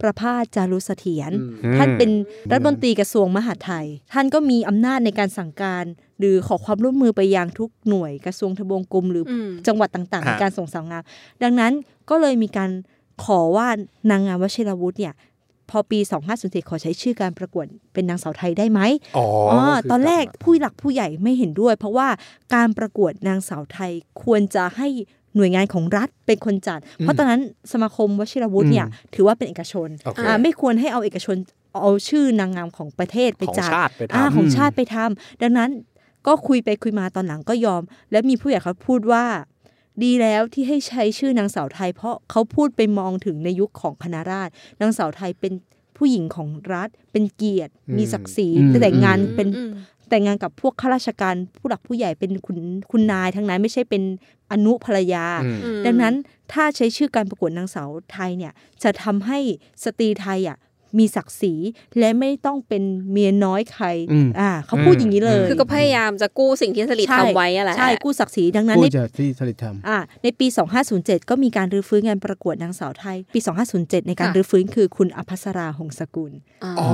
ประภาสจารุเสถียรอืมท่านเป็นรัฐมนตรีกระทรวงมหาดไทย ท่านก็มีอำนาจในการสั่งการ หรือขอความร่วมมือไปยังทุกหน่วยกระทรวงทบวงกรมหรือออืมจังหวัดต่างๆในฮะการส่งสาวงามดังนั้นก็เลยมีการขอว่านางงามวชิรวุฒิเนี่ย พอปี 2507ขอใช้ชื่อการประกวดเป็นนางสาวไทยได้ไหมอ๋ออ๋อก็คืตอนแรกลับมาผู้หลักผู้ใหญ่ไม่เห็นด้วย เพราะว่าการประกวดนางสาวไทยควรจะให้หน่วยงานของรัฐเป็นคนจัด เพราะตอนนั้นสมาคมวชิรวุฒิเนี่ยถือว่าเป็นเอกชนโอเคอ่าไม่ควรให้เอาเอกชนเอาชื่อนางงามของประเทศไปของจัดชาติไปอ่าทำของชาติไปทำดังนั้นก็คุยไปคุยมาตอนหลังก็ยอม และมีผู้ใหญ่เขาพูดว่า ดีแล้วที่ให้ใช้ชื่อนางสาวไทย เพราะเขาพูดไปมองถึงในยุคของคณะราษฎรนางสาวไทยเป็นผู้หญิงของรัฐเป็นเกียรติ มีศักดิ์ศรีอืมแต่งงานเป็นอืมแต่งงานกับพวกข้าราชการผู้หลักผู้ใหญ่เป็นคุณคุณนายทั้งนั้นไม่ใช่เป็นอนุภรรยาอืมอืมดังนั้นถ้าใช้ชื่อการประกวดนางสาวไทยเนี่ยจะทำให้สตรีไทยอะ มีศักดิ์ศรีและไม่ต้องเป็นเมียน้อยใครอืมอ่าเขาพูดอย่างนี้เลย คือก็พยายามจะกู้สิ่งที่สลิดใช่ทำไว้อะแหละใช่กู้ศักดิ์ศรีดังนั้นพูในดจากที่สลิดทำอ่าในปี 2507 ก็มีการรื้อฟื้นงานประกวดนางสาวไทย ปี 2507 ในการค่ะรื้อฟื้นคือคุณอภัสราหงสกุลอ๋อ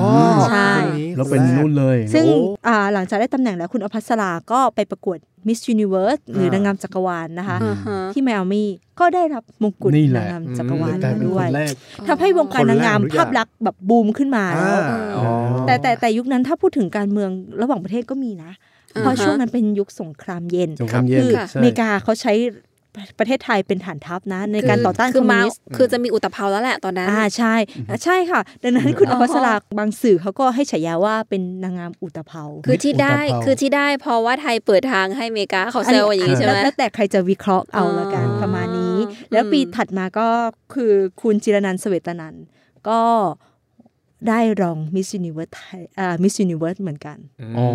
ใช่คนนี้แล้วเป็นคแรกนู่นเลย ซึ่งโอ้อ่าหลังจากได้ตำแหน่งแล้วคุณอภัสราก็ไปประกวด Miss Universe หรืออ่านนางงามจักรวาลนะคะอ่าฮะที่ไมอามี่ก็ได้รับมงกุฎนี่แหนาละงงามจักรวาลกลายมาเป็นด้ควยนแรกทำให้วงการนางงามคนแรกทุกอย่างภาพลักษณ์แบบบูมขึ้นมาอ่าแล้วอ๋อแต่แต่แต่ยุคนั้นถ้าพูดถึงการเมืองระหว่างประเทศก็มีนะ เพราะอ่าฮะช่วงนั้นเป็นยุคสงครามเย็นสงครามเย็นคือค่ะใช่อเมริกาเขาใช้ ประเทศไทยเป็นฐานทัพนะ ในการต่อต้านคคืออมมิวมานิสต์คือมาคือจะมีอู่ตะเภาแล้วแหละตอนนั้นอ่าใช่อ่าใช่ค่ะ ดังนั้นคุณอ๋ออภัสราบางสื่อเขาก็ให้ฉายาว่าเป็นนางงามอู่ตะเภาคือที่ได้อุตภาคือที่ได้เพราะว่าไทยเปิดทางให้อเมริกาเขาเซลล์อย่างนี้ใช่ไหมแล้วแล้วแต่ใครจะวิเคราะห์เอาอ๋อละกันประมาณนี้ แล้วปีอืมถัดมาก็คือคุณจิรนันท์เศวตนันทน์ก็ ได้รองมิส s u นิเวิร์สไทยอ่ามิส s u นิเวิร์สเหมือนกัน อ๋อ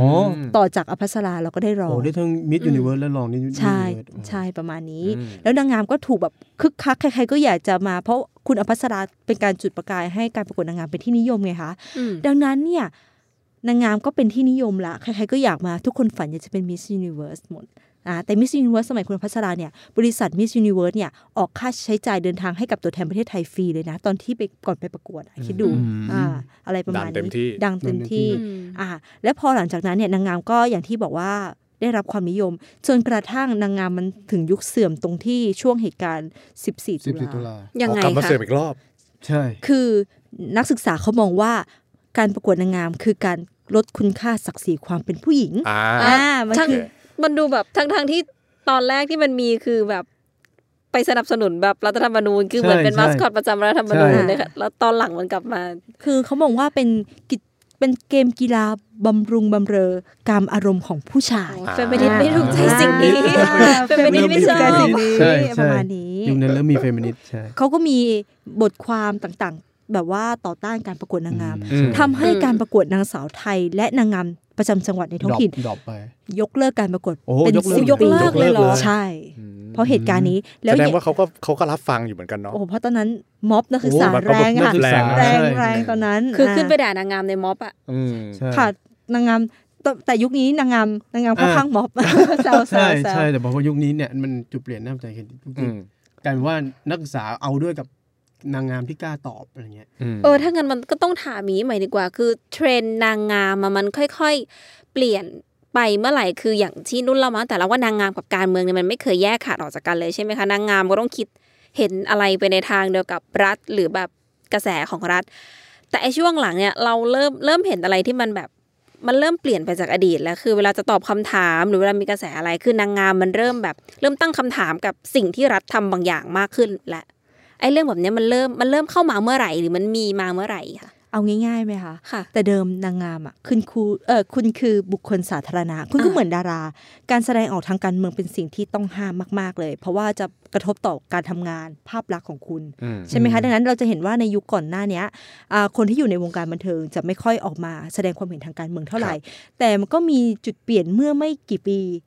ต่อจากอภัสราเราก็ได้รองโอ้ได้ทั้ง Miss Universe และรองนี่ใช่ Universe ใช่ประมาณนี้อืมแล้วนางงามก็ถูกแบบคึกคัก ใครๆก็อยากจะมา เพราะคุณอภัสราเป็นการจุดประกายให้การประกวดนางงามเป็นที่นิยมไงคะอืมดังนั้นเนี่ยนางงามก็เป็นที่นิยมละ ใครๆก็อยากมาทุกคนฝันอยากจะเป็นมิส s u นิเวิร์สหมดอ่า แต่มิส s u นิเวิร์สสมัยคุณอภัสราเนี่ยบริษัทมิส s u นิเวิร์สเนี่ยออกค่าใช้จ่ายเดินทางให้กับตัวแทนประเทศไทยฟรีเลยนะ ตอนที่ไปก่อนไปประกวดอะคิดดูอืมอ่าอะไรประมาณดังเต็มที่นี้ ดังเต็มที่อืมอ่าและพอหลังจากนั้นเนี่ยนางงามก็อย่างที่บอกว่าได้รับความนิยม จนกระทั่งนางงามมันถึงยุคเสื่อมตรงที่ช่วงเหตุการณ์ 14 ตุ14ตุลาลายังไงอ๋อกลับมาคะเสริมอีกรอบ ใช่ คือนักศึกษาเขามองว่าการประกวดนางงามคือการลดคุณค่าศักดิ์ศรีความเป็นผู้หญิง อ่าอ่ามันทั้งคือ มันดูแบบทั้งทั้งที่ตอนแรกที่มันมีคือแบบไปสนับสนุนแบบรัฐธรรมนูญคือเหมือนเป็นใช่มาสคอตประจำรัฐธรรมนูญใช่เลยค่ะแล้วตอนหลังมันกลับมา คือเขามองว่าเป็นกิจเป็นเกมกีฬาบำรุงบำเรอการอารมณ์ของผู้ชายเฟมินิสต์ไม่ถูกใจสิ่งนี้อ่าเฟมินิสต์ไม่ชอบเฟมินิสต์ใช่ประมาณนี้ยุคนั้นเริ่มมีเฟมินิสต์ใช่เขาก็มีบทความต่างๆ แบบว่าต่อต้านการประกวดนางงามอืมทำให้การประกวดนางสาวไทยและนางงาม ประจำจังหวัดในท้องถิ่น drop ไปยกเลิกการประกวดโอ้ยกเลิกเป็นสิบปียกเลิกเลยเหรอใช่ เพราะเหตุการณ์นี้แล้วแสดงอย่ว่าเขาก็เขาก็รับฟังอยู่เหมือนกันเนาะโอ้โหเพราะตอนนั้นม็อบนักศึกษาโอ้มันก็แรงค่ะนักศึกษาแรงใช่แรงตอนนั้น คือขึ้นไปาด่านางงามในม็อบอะอืมใช่ค่ะนางงามแต่แต่ยุคนี้นางงามนางงามเข้าอ่าข้างม็อบแซวแซใช่วแซวใช่แต่บอกว่ายุคนี้เนี่ยมันจุดเปลี่ยนน่าสนใจคืออืมกลายเป็นว่านักศึกษาเอาด้วยกับ นางงามที่กล้าตอบอะไรเงี้ยเออถ้างั้นมันก็ต้องถามมีใหม่ดีกว่า คือเทรนด์นางงามอะมันค่อยๆ เปลี่ยนไปเมื่อไหร่คืออย่างที่นุ่นเรามาแต่ละว่านางงามกับการเมืองเนี่ยมันไม่เคยแยกขาดออกจากกันเลยใช่ไหมคะนางงามก็ต้องคิดเห็นอะไรไปในทางเดียวกับรัฐหรือแบบกระแสของรัฐ แต่ไอช่วงหลังเนี่ยเราเริ่มเริ่มเห็นอะไรที่มันแบบมันเริ่มเปลี่ยนไปจากอดีตแล้วคือเวลาจะตอบคำถามหรือเวลามีกระแสอะไรคือนางงามมันเริ่มแบบ เริ่มตั้งคำถามกับสิ่งที่รัฐทำบางอย่างมากขึ้นและ ไอ้เรื่องแบบเนี้ยมันเริ่มมันเริ่มเข้ามาเมื่อไหร่หรือมันมีมาเมื่อไหร่คะเอาง่ายๆไหมคะค่ะ แต่เดิมนางงามอะคุณครูเออคุณคือบุคคลสาธารณะ คุณก็อ่าเหมือนดารา การแสดงออกทางการเมืองเป็นสิ่งที่ต้องห้ามมาก ๆ เลย เพราะว่าจะกระทบต่อการทำงานภาพลักษณ์ของคุณอืมใช่ไหมคะดังนั้นเราจะเห็นว่าในยุคก่อนหน้าเนี้ยอ่าคนที่อยู่ในวงการบันเทิงจะไม่ค่อยออกมาแสดงความเห็นทางการเมืองเท่าไหร่ แต่มันก็มีจุดเปลี่ยนเมื่อไม่กี่ปีอ่า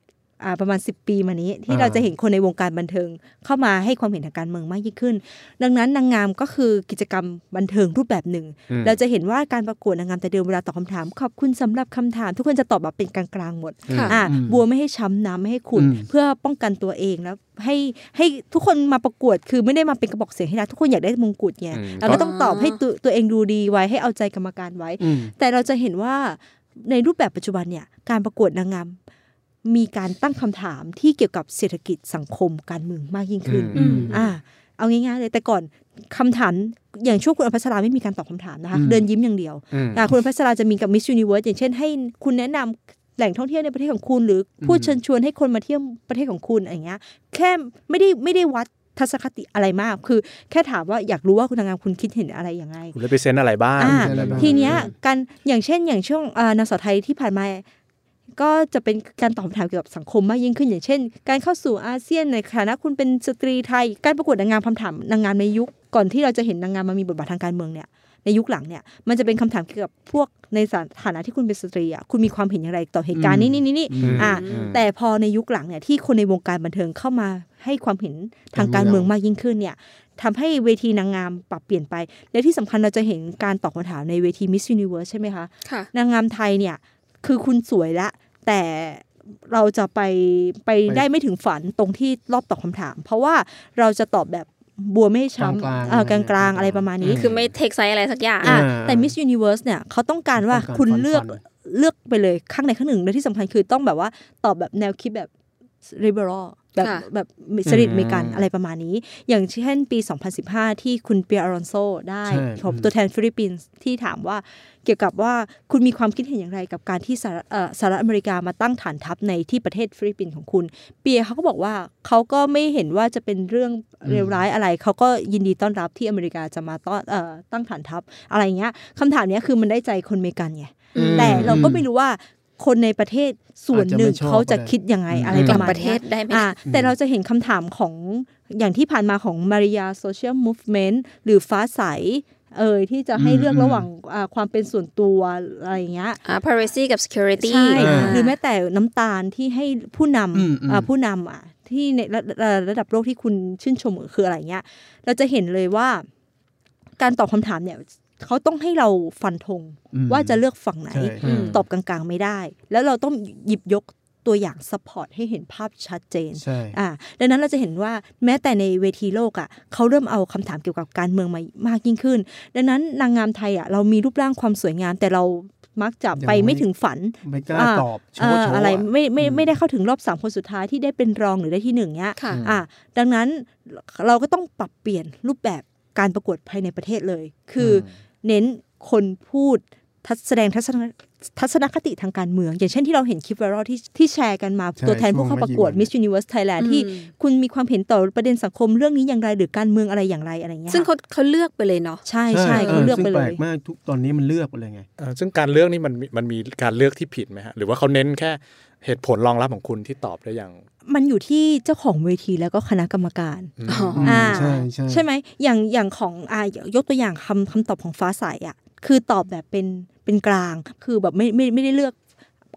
ประมาณ 10 ปีมานี้ ที่อ่าเราจะเห็นคนในวงการบันเทิง เข้ามาให้ความเห็นทางการเมืองมากยิ่งขึ้น ดังนั้นนางงามก็คือกิจกรรมบันเทิงรูปแบบหนึ่งอืมเราจะเห็นว่าการประกวดนางงามแต่เดิมเวลาตอบคำถาม ขอบคุณสำหรับคำถาม ทุกคนจะตอบแบบเป็นกลางๆหมดค่ะอ่าอืมบัวไม่ให้ช้ำน้ำไม่ให้ขุ่นอืมเพื่อป้องกันตัวเองแล้วให้ให้ทุกคนมาประกวดคือไม่ได้มาเป็นกระบอกเสียงให้นะทุกคนอยากได้มงกุฎไงอืมเราก็ต้องตอบให้ตัวตัวเองดูดีไว้ให้เอาใจกรรมการไว้อืมแต่เราจะเห็นว่าในรูปแบบปัจจุบันเนี่ยการประกวดนางงาม มีการตั้งคำถามที่เกี่ยวกับเศรษฐกิจสังคมการเมืองมากยิ่งขึ้นอืมอ่าเอาง่ายๆเลยแต่ก่อนคำถามอย่างช่วงคุณอภัสราไม่มีการตอบคำถามนะคะอืมเดินยิ้มอย่างเดียวอืมอ่าคุณอภัสราจะมีกับมิส s u นิเวิร์สอย่างเช่นให้คุณแนะนำแหล่งท่องเที่ยวในประเทศของคุณหรือพูดเชิญชวนให้คนมาเที่ยวประเทศของคุณอะไรอย่างเงี้ยแค่ไม่ได้ไม่ได้วัดทัศนคติอะไรมาก คือแค่ถามว่าอยากรู้ว่าคุณนางงามคุณคิดเห็นอะไรยังไงคุณ represent อะไรบ้างอ่าอะไรบ้างทีเนี้ยการอย่างเช่นอย่างช่วงเอ่อนางสาวไทยที่ผ่านมา ก็จะเป็นการตอบคำถามเกี่ยวกับสังคมมากยิ่งขึ้นอย่างเช่น การเข้าสู่อาเซียนในฐานะคุณเป็นสตรีไทย การประกวดนางงามคำถามนางงามในยุคก่อนที่เราจะเห็นนางงามมามีบทบาททางการเมืองเนี่ยในยุคหลังเนี่ยมันจะเป็นคำถามเกี่ยวกับพวกในฐานะที่คุณเป็นสตรีอะคุณมีความเห็นอย่างไรต่อเหตุการณ์นี้นี่นี่นี่อืมอ่าอืมแต่พอในยุคหลังเนี่ยที่คนในวงการบันเทิงเข้ามาให้ความเห็นทางการเมืองมากยิ่งขึ้นเนี่ยทำให้เวทีนางงามปรับเปลี่ยนไป และที่สำคัญเราจะเห็นการตอบคำถามในเวที Miss Universe ใช่ไหมคะค่ะนางงามไทยเนี่ย คือคุณสวยละ แต่เราจะไปไปไปได้ไม่ถึงฝันตรงที่รอบตอบคำถาม เพราะว่าเราจะตอบแบบบัวไม่ช้ำกลางๆเอ่อกลางกลางๆ อะไรประมาณนี้ คือไม่ take side อะไรสักอย่างอะอ่าแต่ Miss Universe เนี่ยเขาต้องการว่าต้องการคุณฟันๆเลือกเลือกไปเลยข้างในข้างหนึ่งและที่สำคัญคือต้องแบบว่าตอบแบบแนวคิดแบบ liberal แบบค่ะแบบสไตล์อเมริกันอะไรประมาณนี้ อย่างเช่นปี 2015 ที่คุณเปียร์อารอนโซได้ใช่ผมตัวแทนฟิลิปปินส์ที่ถามว่าเกี่ยวกับว่าคุณมีความคิดเห็นอย่างไรกับการที่สหรัฐเอ่อสหรัฐอเมริกามาตั้งฐานทัพในที่ประเทศฟิลิปปินส์ของคุณ เปียร์เขาก็บอกว่าเขาก็ไม่เห็นว่าจะเป็นเรื่องเลวร้ายอะไร เขาก็ยินดีต้อนรับที่อเมริกาจะมาต้อนเอ่อตั้งฐานทัพอะไรเงี้ยคำถามเนี้ยคือมันได้ใจคนอเมริกันไงอืมแต่เราก็ไม่รู้ว่า คนในประเทศส่วนหนึ่งอาจจะไม่ชอบเขาจะก็ได้คิดยังไงอะไรกปลับระมาณประเทเนี้ศยได้ไหมอ่าแต่เราจะเห็นคำถามของอย่างที่ผ่านมาของมาริยาโซเชียลมูฟเมนต์หรือฟ้าใสเอ่ยที่จะให้อืมเลือกอืมระหว่างอ่าความเป็นส่วนตัวอะไรอย่างเงี้ยอ่า privacy กับ security ใช่อ่าหรือแม้แต่น้ำตาลที่ให้ผู้นำอืมอืมอ่าผู้นำอะที่ในระระระดับโลกที่คุณชื่นชมคืออะไรเงี้ย เราจะเห็นเลยว่าการตอบคำถามเนี่ย เขาต้องให้เราฟันธงอืมว่าจะเลือกฝั่งไหนใช่อืมตอบกลางๆไม่ได้ แล้วเราต้องหยิบยกตัวอย่าง support ให้เห็นภาพชัดเจนใช่อ่าดังนั้นเราจะเห็นว่าแม้แต่ในเวทีโลกอะเขาเริ่มเอาคำถามเกี่ยวกับการเมืองมามากยิ่งขึ้น ดังนั้นนางงามไทยอะเรามีรูปร่างความสวยงาม แต่เรามักจะไปไม่ถึงฝันไม่กล้าอ่าตอบโชเอ่ว์อโชว์อะไรอะไม่ไม่อืมไม่ได้เข้าถึงรอบสามคนสุดท้ายที่ได้เป็นรองหรือได้ที่หนึ่งเนี้ยค่ะอ่าดังนั้นเราก็ต้องปรับเปลี่ยนรูปแบบการประกวดภายในประเทศเลย คืออ เน้นคนพูดทัศแสดงทัศนทัศนคติทางการเมือง อย่างเช่นที่เราเห็นคลิปไวรัลที่ที่แชร์กันมาใช่ตัวแทนผู้เข้าประกวดช่วงไม่ Miss กี่วัน Universe Thailand ที่อืมคุณมีความเห็นต่อประเด็นสังคมเรื่องนี้อย่างไรหรือการเมืองอะไรอย่างไรอะไรเงี้ยซึ่งเขาเขาเลือกไปเลยเนาะใช่ใช่เขาเลือกไปซึ่งเลแปลยกมากทุกตอนนี้มันเลือกไปเลยไงเอ่อซึ่งการเลือกนี่มันมีมันมีการเลือกที่ผิดไหมฮะหรือว่าเขาเน้นแค่ เหตุผลรองรับของคุณที่ตอบได้อย่าง มันอยู่ที่เจ้าของเวทีแล้วก็คณะกรรมการอ๋ออ่าใช่ใช่ใช่ไหมอย่างอย่างของอ่ายกตัวอย่างคำคำตอบของฟ้าใสอะ คือตอบแบบเป็นเป็นกลาง คือแบบไม่ไม่ไม่ได้เลือก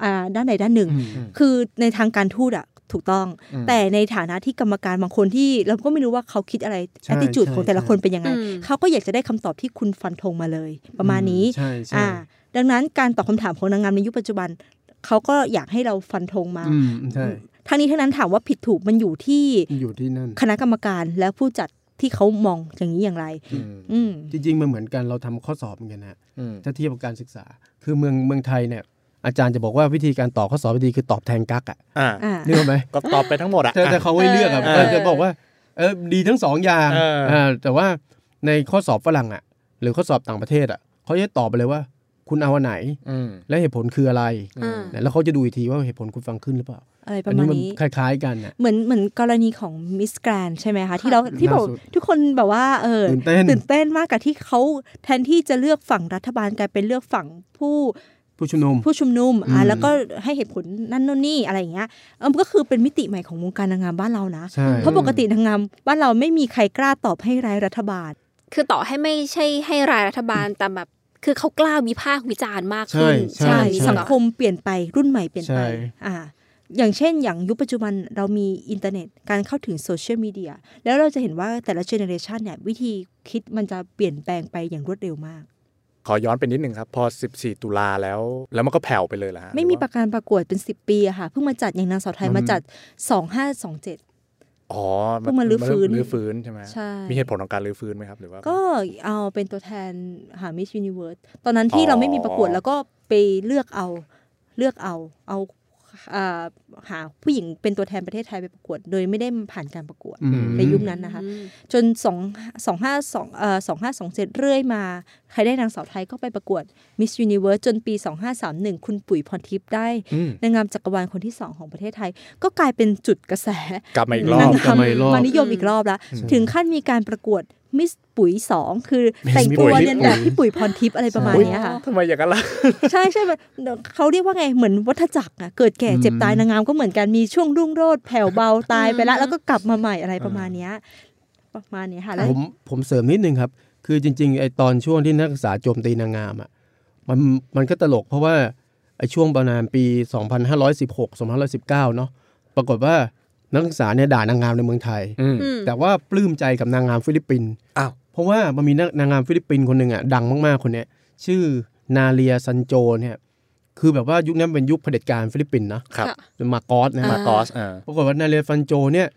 อ่าด้านใดด้านหนึ่งอืมคือในทางการทูตอะถูกต้องอืมแต่ในฐานะที่กรรมการบางคนที่เราก็ไม่รู้ว่าเขาคิดอะไรใช่แอ t ติจูดใช่ของแต่ละคนเป็นยังไงอืมเขาก็อยากจะได้คำตอบที่คุณฟันธงมาเลย ประมาณนี้ใช่ใช่อ่าดังนั้นการตอบคำถามของนางงามในยุคปัจจุบัน เขาก็อยากให้เราฟันธงมาอืมใช่ทั้งนี้ทั้งนั้นถามว่าผิดถูกมันอยู่ที่อยู่ที่นั่นคณะกรรมการและผู้จัดที่เขามองอย่างนี้อย่างไรอืมอืมจริงๆมันเหมือนกันเราทำข้อสอบเหมือนกันนะอืมถ้าเทียบกับการศึกษา คือเมืองเมืองไทยเนี่ยอาจารย์จะบอกว่าวิธีการตอบข้อสอบวิธีคือตอบแทนกักอะอ่าอ่านึกออกไหมก็ตอบไปทั้งหมดอะแต่แต่อะเขาให้เลือกอะเออเออจะบอกว่าเออดีทั้งสองอย่างเอออ่าแต่ว่าในข้อสอบฝรั่งอะ หรือข้อสอบต่างประเทศอะเขาจะตอบไปเลยว่า คุณเอาอันไหนอืมและเหตุผลคืออะไรอ่าแล้วเขาจะดูอีกทีว่าเหตุผลคุณฟังขึ้นหรือเปล่าอะไรปอัระนมานี้ณมันนี้คล้าย ๆ กันน่ะเหมือนเหมือนกรณีของมิสแกรนใช่ไหมคะที่เราที่บอกล่าสุดทุกคนแบบว่าเออตื่นเต้นตื่นเต้นมากกับที่เขาแทนที่จะเลือกฝั่งรัฐบาลกลายเป็นเลือกฝั่งผู้ผู้ชุมนุมผู้ชุมนุมอ่าอืมแล้วก็ให้เหตุผลนั่นโน่นนี่อะไรอย่างเงี้ยเออมันก็คือเป็นมิติใหม่ของวงการนางงามบ้านเรานะใช่เพราะปกตินางงามบ้านเราไม่มีใครกล้าตอบให้ร้ายรัฐบาล คือต่อให้ไม่ใช่ให้ร้ายรัฐบาลแต่แบบ คือเขากล้าวิพากษ์วิจารณ์มากใช่ขึ้นใช่ไหมสังคมเปลี่ยนไปรุ่นใหม่เปลี่ยนไปใช่อ่าอย่างเช่น อย่างยุคปัจจุบันเรามีอินเทอร์เน็ต การเข้าถึงโซเชียลมีเดียแล้วเราจะเห็นว่าแต่ละ generation เนี่ยวิธีคิดมันจะเปลี่ยนแปลงไปอย่างรวดเร็วมาก ขอย้อนไปนิดนึงครับ พอ 14 ตุลาแล้ว แล้วมันก็แผ่วไปเลยเหรอฮะไม่มีหรือปว่าระการประกวดเป็น 10 ปีอะค่ะ เพิ่งมาจัดอย่างนางสาวไทยมาจัด 2527 อ๋อเพิ่งมารื้อฟื้นรื้อฟื้นใช่ไหมใช่มีเหตุผลของการรื้อฟื้นไหมครับหรือว่า ก็เอาเป็นตัวแทนหา Miss Universe ตอนนั้นที่อ๋อเราไม่มีประกวดแล้วก็ไปเลือกเอาเลือกเอาเอาอ่า หาผู้หญิงเป็นตัวแทนประเทศไทยไปประกวด โดยไม่ได้ผ่านการประกวดอืมในยุคนั้นนะคะ จนสองสองห้าสองเอ่อสองห้าสองเจ็ดเรื่อยมา ใครได้นางสาวไทยก็ไปประกวด Miss Universe จนปี 2531 คุณปุ๋ยพรทิพย์ได้อืมนางงามจักรวาลคนที่สองของประเทศไทย ก็กลายเป็นจุดกระแสกลับมาอีกรอบนางกลังามบมาอีกรอบมานิยมอีกรอบแล้ว ถึงขั้นมีการประกวด มิสปุ๋ยสองคือ Miss แต่งตัวปุ๋ยเรียนแบบพี่ปุ๋ยพรทิพย์อะไรประมาณเนี้ยค่ะทำไมอย่างนั้นล่ะใช่ใช่แบบเขาเรียกว่าไงเหมือนวัฏจักรอะเกิดแก่เจ็บตายนางงามก็เหมือนกันมีช่วงรุ่งโรจน์แผ่วเบาตายไปแล้ว แล้วก็กลับมาใหม่อะไรประมาณเนี้ยประมาณเนี้ยค่ะแล้วผมผมเสริมนิดนึงครับ คือจริงๆไอตอนช่วงที่นักศึกษาโจมตีนางงามอะมันมันก็ตลกเพราะว่าไอช่วงประมาณปี 2516 2519 เนาะปรากฏว่า นักศึกษาเนี่ยด่านางงามในเมืองไทยอืมแต่ว่าปลื้มใจกับนางงามฟิลิปปินส์อ้าวเพราะว่ามันมีนางนางงามฟิลิปปินส์คนหนึ่งอะดังมากๆคนเนี้ยชื่อเนเลียซันโชเนี่ยคือแบบว่ายุคนั้นเป็นยุคเผด็จการฟิลิปปินส์นะครับเป็นมาร์กอสนะฮะมาร์กอสอ่าปรากฏว่าเนเลียซันโชเนี่ย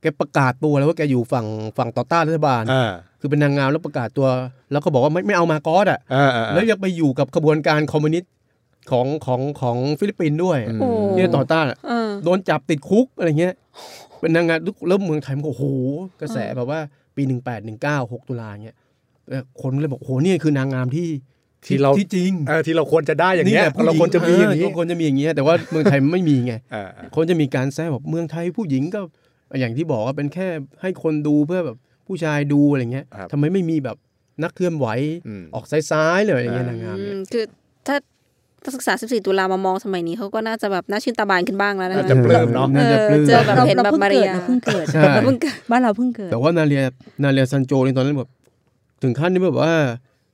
แกประกาศตัวแล้วว่าแกอยู่ฝั่งฝั่งต่อต้านรัฐบาลอ่าคือเป็นนางงามแล้วประกาศตัว แล้วก็บอกว่าไม่ไม่เอามาโกอสอะอ่าอ่าแล้วยังไปอยู่กับขบวนการคอมมิวนิสต์ ของของของฟิลิปปินส์ด้วยอืมโอ้ที่ต่อต้านอะเออโดนจับติดคุกอะไรเงี้ย เป็นนางงามแล้วเมืองไทยมันก็โอ้โหกระแสแบบว่าปีหนึ่งแปดหนึ่งเก้าหกตุลาเงี้ยเออคนเลยบอกโอ้โหนี่คือนางงามที่ที่เราที่จริงเออที่เราควรจะได้อย่างเงี้ยแหละผู้หญิเราควรจะมีอย่างนี้นี้ควรจะมีอย่างเงี้ยแต่ว่าเมืองไทยมันไม่มีไงอ่าอ่าคนจะมีการแซวแบบเมืองไทยผู้หญิงก็อย่างที่บอกว่าเป็นแค่ให้คนดูเพื่อแบบผู้ชายดูอะไรเงี้ยครับทำไมไม่มีแบบนักเคลื่อนไหวอืมออกซ้ายๆเลยอะไรเงี้ยอ่านนางงามอืเนี่ยมคือถ้า นักศึกษา 14 ตุลามามองสมัยนี้เขาก็น่าจะแบบหน้าชื่นตาบานขึ้นบ้างแล้วนะน่าจะปลื้มเนาะน่าจะปลื้มเจอแบบเราเห็นเราแบบเพิ่งมาริเกิดยาเราเพิ่งเกิดใช่เราเพิ่งเกิดบ้านเราเพิ่งเกิด แต่ว่าเนเลียเนเลียซานโชในตอนนั้นแบบถึงขั้นที่แบบว่า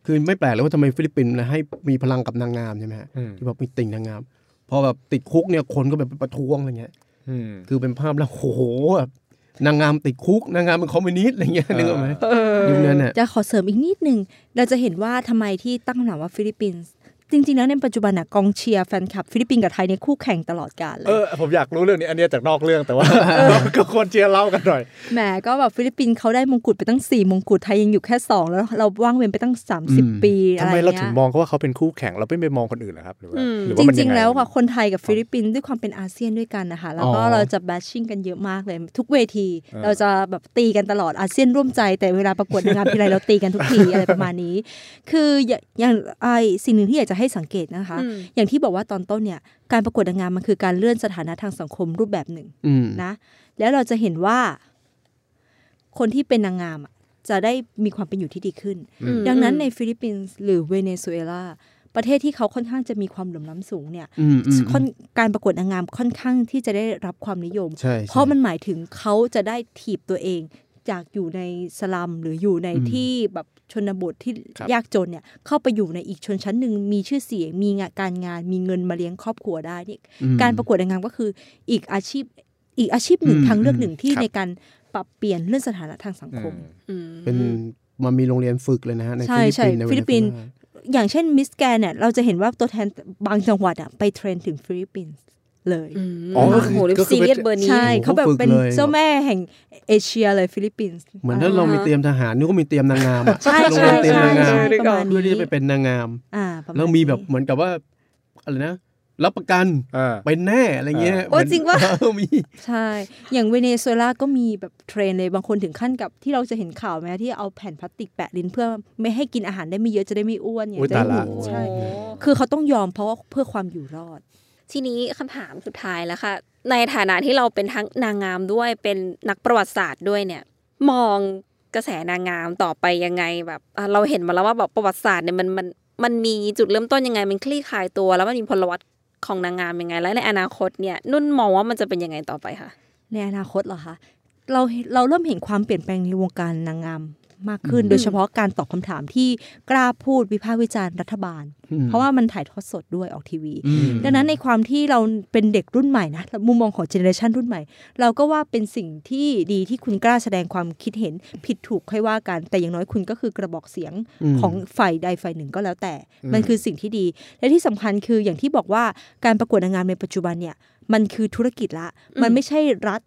คือไม่แปลกเลยว่าทำไมฟิลิปปินส์นะให้มีพลังกับนางงามใช่ไหมฮะอืมที่แบบมีติ่งนางงามพอแบบติดคุกเนี่ยคนก็แบบไปประท้วงอะไรเงี้ยอืมคือเป็นภาพแล้วโอ้โหแบบนางงามติดคุกนางงามเป็นคอมมิวนิสต์อะไรเงี้ยนึกออกไหมยุคนั้นน่ะจะขอเสริมอีกนิดหนึ่งเราจะเห็นว่าทำไมที่ตั้งคำถามว่าฟิลิปปินส์ จริงๆแล้วในปัจจุบันน่ะกองเชียร์แฟนคลับฟิลิปปินส์กับไทยเนี่ยคู่แข่งตลอดกาลเลเอยอผมอยากรู้เรื่องนี้อันเนี้ยจากนอกเรื่องแต่ว่าก็ควรเชียร์เล่ากันหน่อยแหมก็แบบฟิลิปปินส์เขาได้มงกุฎไปตั้ง 4 มงกุฎไทยยังอยู่แค่ 2 แล้วเราว่างเว้นไปตั้ง 30 ปีอะทำไมเราถึเงี้งยมองเขาว่าเขาเป็นคู่แข่งเราไม่ไปมองคนอื่นนะครับหรือว่าอืมหรือว่ามันยังงไงๆแล้วค่ะคนไทยกับฟิลิปปินส์ด้วยความเป็นอาเซียนด้วยกันนะคะแล้วก็อ๋อเราจะ bashing กันเยอะมากเลยทุกเวที เราจะแบบตีกันตลอดอาเซียนร่วมใจแต่เวลาประกวดนางงามทีไรเราตีกันทุกทีอะไรประมาณนี้ คืออย่างอย่างไอสิ่งหนึ่งที่อยากจะให้สังเกตนะคะอืมอย่างที่บอกว่าตอนต้นเนี่ยการประกวดนางงามมันคือการเลื่อนสถานะทางสังคมรูปแบบหนึ่งอืมนะแล้วเราจะเห็นว่า คนที่เป็นนางงามอะจะได้มีความเป็นอยู่ที่ดีขึ้นอืมดังนั้นในฟิลิปปินส์หรือเวเนซุเอลาประเทศที่เขาค่อนข้างจะมีความเหลื่อมล้ำสูงเนี่ยอืมอืมค่อนการประกวดนางงามค่อนข้างที่จะได้รับความนิยมใช่เพราะมันหมายถึงเขาจะได้ถีบตัวเอง จากอยู่ในสลัมหรืออยู่ในที่แบบ ชนบทที่ครับยากจนเนี่ยเข้าไปอยู่ในอีกชนชั้นหนึ่งมีชื่อเสียงมีงานการงานมีเงินมาเลี้ยงครอบครัวได้นี่อืมการประกวดนางงามก็คืออีกอาชีพอีกอาชีพหนึ่งอืมทางเลือกหนึ่งที่ครับในการปรับเปลี่ยนเรื่องสถานะทางสังคมอืมเป็นมันมีโรงเรียนฝึกเลยนะฮะในใช่ฟิลิปปินส์ใช่ในฟิลิปปินส์เวเนซุเอลาอย่างเช่น Miss Grand เนี่ยเราจะเห็นว่าตัวแทนบางจังหวัดอะไป train ถึงฟิลิปปินส์ เลยอืมอ๋อโอ้โหก็คือซีเรียสเบอร์นี้ใช่เขาแบบเป็นเขาฝึกเลยเจ้าแม่แห่งเอเชียเลยฟิลิปปินส์เหมือนถ้าเรามีเตรียมทหารนี่ก็มีเตรียมนางงามอะใช่โรงใช่เรียนเตรียมใช่นางงามใช่ประมาณเพื่อที่นี้จะไปเป็นนางงามอ่าประาณแล้วมีแบบนี้เหมือนกับว่าอะไรนะรับประกันอ่าเป็นแน่อะไรเงี้ยโอ้จริงปะเออมีใช่ อย่างเวเนซุเอลาก็มีแบบ train เลยบางคนถึงขั้นกับที่เราจะเห็นข่าวไหมที่เอาแผ่นพลาสติกแปะลิ้นเพื่อไม่ให้กินอาหารได้ไม่เยอะจะได้ไม่อ้วนอย่างอุ๊ยจะได้ตายละหุ่นใช่โอ้คือเขาต้องยอมเพราะว่าเพื่อความอยู่รอด ทีนี้คำถามสุดท้ายแล้วค่ะ ในฐานะที่เราเป็นทั้งนางงามด้วยเป็นนักประวัติศาสตร์ด้วยเนี่ย มองกระแสนางงามต่อไปยังไงแบบเราเห็นมาแล้วว่าแบบประวัติศาสตร์เนี่ยมันมันมันมีจุดเริ่มต้นยังไงมันคลี่คลายตัว แล้วมันมีพลวัตของนางงามยังไง และในอนาคตเนี่ยนุ่นมองว่ามันจะเป็นยังไงต่อไปคะในอนาคตเหรอคะเราเราเริ่มเห็นความเปลี่ยนแปลงในวงการนางงาม มากขึ้น โดยเฉพาะการตอบคำถามที่กล้าพูดวิพากษ์วิจารณ์รัฐบาลอืมเพราะว่ามันถ่ายทอดสดด้วยออกทีวีอืมดังนั้นในความที่เราเป็นเด็กรุ่นใหม่นะมุมมองของ generation รุ่นใหม่ เราก็ว่าเป็นสิ่งที่ดีที่คุณกล้าแสดงความคิดเห็นผิดถูกค่อยว่ากัน แต่อย่างน้อยคุณก็คือกระบอกเสียงอืมของฝ่ายใดฝ่ายหนึ่งก็แล้วแต่ มันคือสิ่งที่ดี และที่สำคัญคืออย่างที่บอกว่าการประกวดนางงามในปัจจุบันเนี่ยมันคือธุรกิจละ มันไม่ใช่รัฐ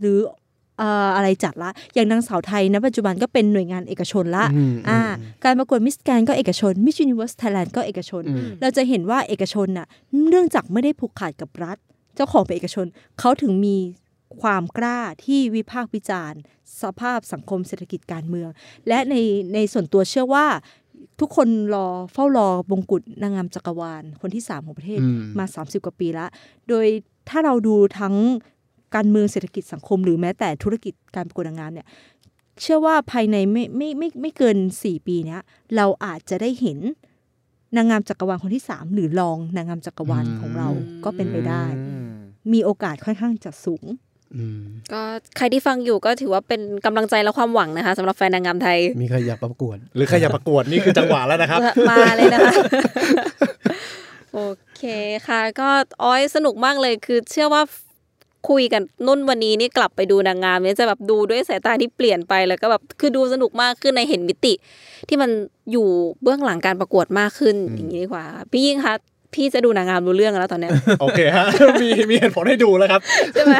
หรือเอ่ออะไรจัดละ อย่างนางสาวไทยณปัจจุบันก็เป็นหน่วยงานเอกชนละอืมอ่าการประกวด Miss Grand ก็เอกชนมิส s u นิเว r ร์สไทยแลนด์ก็เอกชนอืมเราจะเห็นว่าเอกชนน่ะเนื่องจากไม่ได้ผูกขาดกับรัฐ เจ้าของเป็นเอกชนเขาถึงมีความกล้าที่วิพากษ์วิจารณ์ สภาพสังคมเศรษฐกิจการเมือง และในในส่วนตัวเชื่อว่าทุกคนรอเฝ้ารอมงกุฎนางงามจักรวาล คนที่ 3 ของประเทศอืมมา 30 กว่าปีแล้วโดยถ้าเราดูทั้ง การเมืองเศรษฐกิจสังคม หรือแม้แต่ธุรกิจการประกวดนางงามเนี่ยเชื่อว่าภายในไม่ไม่ไม่ไม่เกิน 4 ปีเนี้ยเราอาจจะได้เห็นนางงามจักรวาลคนที่ 3 หรือรองนางงามจักรวาลของเราก็เป็นไปได้ มีโอกาสค่อนข้างจะสูงอืมก็ใครที่ฟังอยู่ก็ถือว่าเป็นกำลังใจและความหวังนะคะสำหรับแฟนนางงามไทย มีใครอยากประกวด หรือใครอยากประกวดนี่คือจังหวะแล้วนะครับ มาเลยนะคะโอเคค่ะ ก็อ้อยสนุกมากเลยคือเชื่อว่า คุยกันนุ่นวันนี้นี่กลับไปดูนางงามเนี่ยจะแบบดูด้วยสายตาที่เปลี่ยนไปแล้วก็แบบคือดูสนุกมากขึ้นในเห็นมิติ ที่มันอยู่เบื้องหลังการประกวดมากขึ้นอย่างนี้ดีกว่าค่ะพี่ยิ่งคะพี่จะดูนางงามรู้เรื่องแล้วตอนเนี้ยโอเคฮะมีมีเหตุผลให้ดูแล้วครับใช่ไหม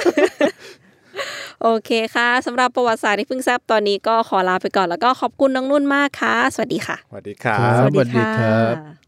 โอเคค่ะสำหรับประวัติศาสตร์ที่เพิ่งแซบตอนนี้ก็ขอลาไปก่อนแล้วก็ขอบคุณน้องนุ่นมากค่ะ สวัสดีค่ะ สวัสดีครัครับบสวัสดีสวัสดีค่ะครับ